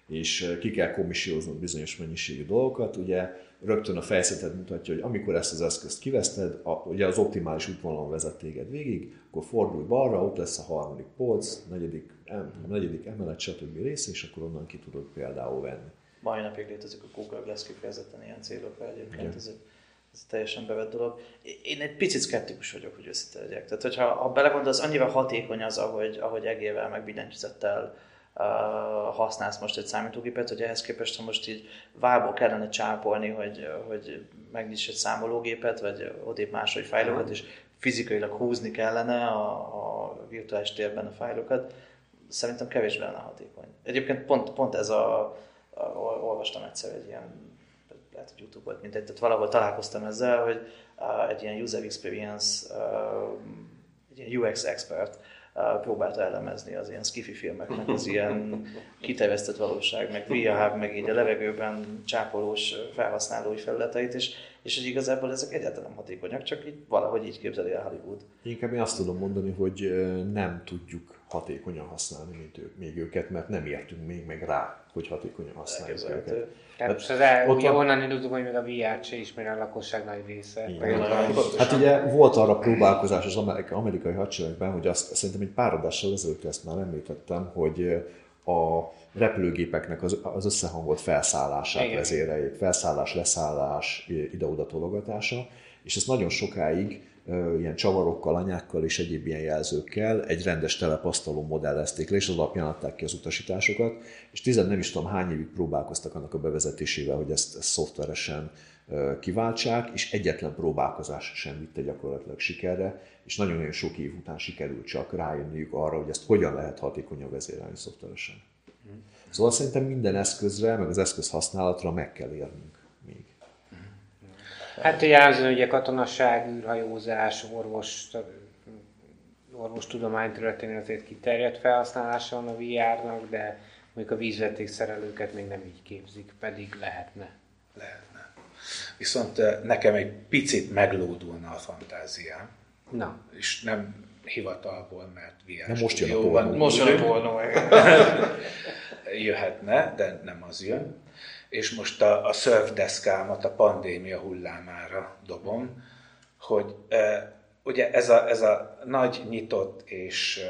és ki kell komissióznod bizonyos mennyiségű dolgokat, ugye rögtön a fejszeted mutatja, hogy amikor ezt az eszközt kiveszted, a, ugye az optimális útvonalon vezet téged végig, akkor fordulj balra, ott lesz a harmadik polc, negyedik, em, negyedik emelet, stb. rész, és akkor onnan ki tudod például venni. Mai napig létezik a Google Glass kifejezetten ilyen célokra egyébként, ez, egy, ez egy teljesen bevett dolog. Én egy picit szkeptikus vagyok, hogy őszinte legyek. Tehát, hogyha ha belegondolsz, annyira hatékony az, ahogy, ahogy egével, meg billentyűzettel használsz most egy számítógépet, hogy ehhez képest, ha most így vából kellene csápolni, hogy, hogy megnyits egy számológépet, vagy odébb máshogy fájlokat, és fizikailag húzni kellene a, a virtuális térben a fájlokat, szerintem kevésbé lenne hatékony. Egyébként pont, pont ez a, a, olvastam egyszer egy ilyen, lehet, hogy YouTube volt, mindegy, tehát valahol találkoztam ezzel, hogy egy ilyen user experience, egy ilyen UX expert próbálta elemezni az ilyen skifi filmeknek az ilyen kiterjesztett valóság, meg VR, meg így a levegőben csápolós felhasználói felületeit, és, és hogy igazából ezek egyáltalán hatékonyak, csak így valahogy így képzeli el Hollywood. Inkább én azt tudom mondani, hogy nem tudjuk hatékonyan használni, mint ők, még őket, mert nem értünk még meg rá, hogy hatékonyan használjuk őket. Tehát Hát most az el, ott ugye van- onnan indultunk, hogy még a VR-t se ismeri a lakosság nagy része. Igen. Hát ugye volt arra próbálkozás az amerikai, amerikai hadseregben, hogy azt szerintem egy pár adással ezelőtt ezt már említettem, hogy a repülőgépeknek az, az összehangolt felszállását Igen. vezéreljék, felszállás, leszállás, ide-oda tologatása, és ezt nagyon sokáig ilyen csavarokkal, anyákkal és egyéb ilyen jelzőkkel egy rendes telepasztaló modellezték le, és az alapján adták ki az utasításokat, és tizen nem is tudom hány évig próbálkoztak annak a bevezetésével, hogy ezt, ezt szoftveresen kiváltsák, és egyetlen próbálkozás sem vitte gyakorlatilag sikerre, és nagyon-nagyon sok év után sikerült csak rájönniük arra, hogy ezt hogyan lehet hatékonyan vezérelni szoftveresen. Szóval szerintem minden eszközre, meg az eszköz használatra meg kell érnünk. Hát jellemzően ugye katonaság, űrhajózás, orvos, orvostudomány területén azért kiterjedt felhasználása van a VR-nak, de mondjuk a vízvetékszerelőket még nem így képzik, pedig lehetne. lehetne. Viszont eh, nekem egy picit meglódulna a fantáziám, Na, és nem hivatalból, mert VR Na, most jön a pornó. Most jön a pornó. jöhetne, de nem az jön. És most a, a szörfdeszkámat a pandémia hullámára dobom, hogy e, ugye ez a, ez a nagy, nyitott és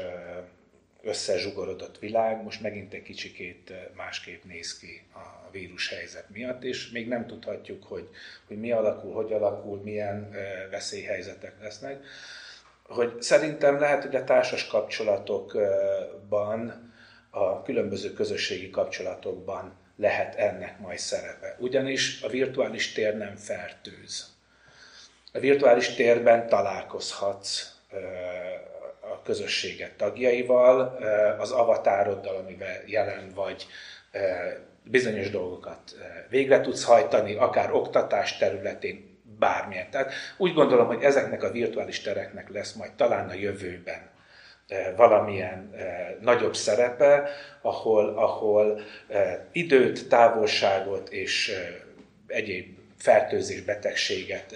összezsugorodott világ most megint egy kicsikét másképp néz ki a vírus helyzet miatt, és még nem tudhatjuk, hogy, hogy mi alakul, hogy alakul, milyen veszélyhelyzetek lesznek. Hogy szerintem lehet, hogy a társas kapcsolatokban a különböző közösségi kapcsolatokban lehet ennek majd szerepe. Ugyanis a virtuális tér nem fertőz. A virtuális térben találkozhatsz a közösséget tagjaival, az avatároddal, amivel jelen vagy, bizonyos dolgokat végre tudsz hajtani, akár oktatás területén, bármilyen. Tehát úgy gondolom, hogy ezeknek a virtuális tereknek lesz majd talán a jövőben valamilyen nagyobb szerepe, ahol, ahol időt, távolságot és egyéb fertőzés, betegséget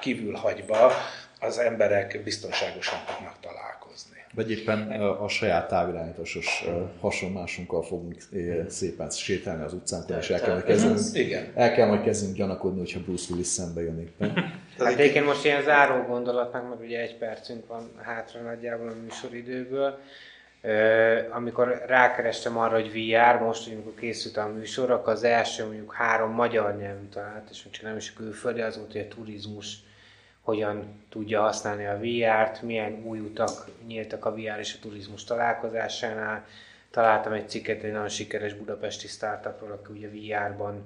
kívül hagyva az emberek biztonságosan tudnak találkozni. Vagy éppen a, a saját távirányításos ö, hasonlásunkkal fogunk szépen sétálni az utcánkon, és el kell majd kezdenünk, Igen. el kell majd kezdenünk gyanakodni, hogyha Bruce Willis szembe jön éppen. Hát egyébként most ilyen záró gondolatnak, mert ugye egy percünk van hátra nagyjából a műsoridőből. Amikor rákerestem arra, hogy VR, most, hogy amikor készült a műsor, akkor az első mondjuk három magyar nyelvű talált, és mondjuk nem is külföldi, az volt, hogy a turizmus hogyan tudja használni a VR-t, milyen új utak nyíltak a VR és a turizmus találkozásánál. Találtam egy cikket egy nagyon sikeres budapesti startupról, aki ugye VR-ban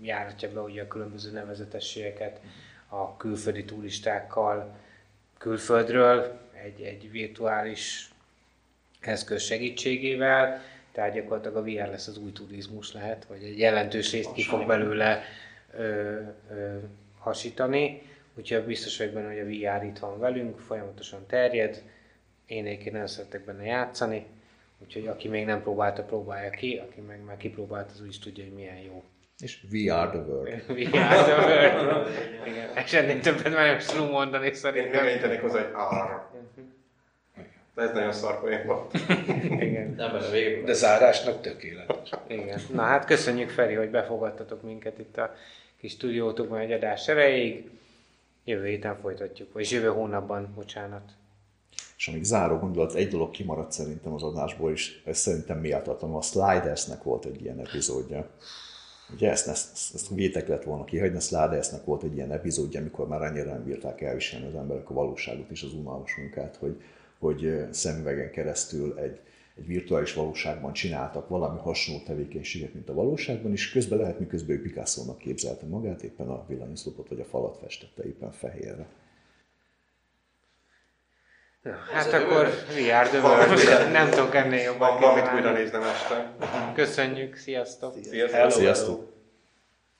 járatja be ugye a különböző nevezetességeket a külföldi turistákkal külföldről egy, egy virtuális eszköz segítségével, tehát gyakorlatilag a VR lesz az új turizmus lehet, vagy egy jelentős részt ki fog belőle ö, ö, hasítani. Úgyhogy biztos vagyok benne, hogy a VR itt van velünk, folyamatosan terjed. Én egyébként nagyon szeretek benne játszani, úgyhogy aki még nem próbálta, próbálja ki, aki meg már kipróbált, az úgy is tudja, hogy milyen jó. És VR the world. VR the world. Igen, és ennél többet már nem tudom mondani Én szerintem. intenék hozzá, hogy arra. De ez nagyon szar poén volt. Igen. Nem, a végén De zárásnak tökéletes. Igen. Na hát köszönjük Feri, hogy befogadtatok minket itt a kis stúdiótokban egy adás erejéig. Jövő héten folytatjuk, vagy jövő hónapban, bocsánat. És amíg záró gondolat, egy dolog kimaradt szerintem az adásból is, ez szerintem méltatlan, a Slidersnek volt egy ilyen epizódja. Ugye ezt, ezt, ezt, vétek lett volna kihagyni, a Slidersnek volt egy ilyen epizódja, amikor már annyira nem bírták elviselni az emberek a valóságot és az unalmas munkát, hogy, hogy szemüvegen keresztül egy, egy virtuális valóságban csináltak valami hasonló tevékenységet, mint a valóságban, és közben lehet, miközben ő Picasso-nak képzelte magát, éppen a villanyoszlopot vagy a falat festette éppen fehérre. Na, hát akkor VR the world. Nem tudok ennél jobban valamit újra néznem este. Köszönjük, sziasztok! Sziasztok! Sziasztok!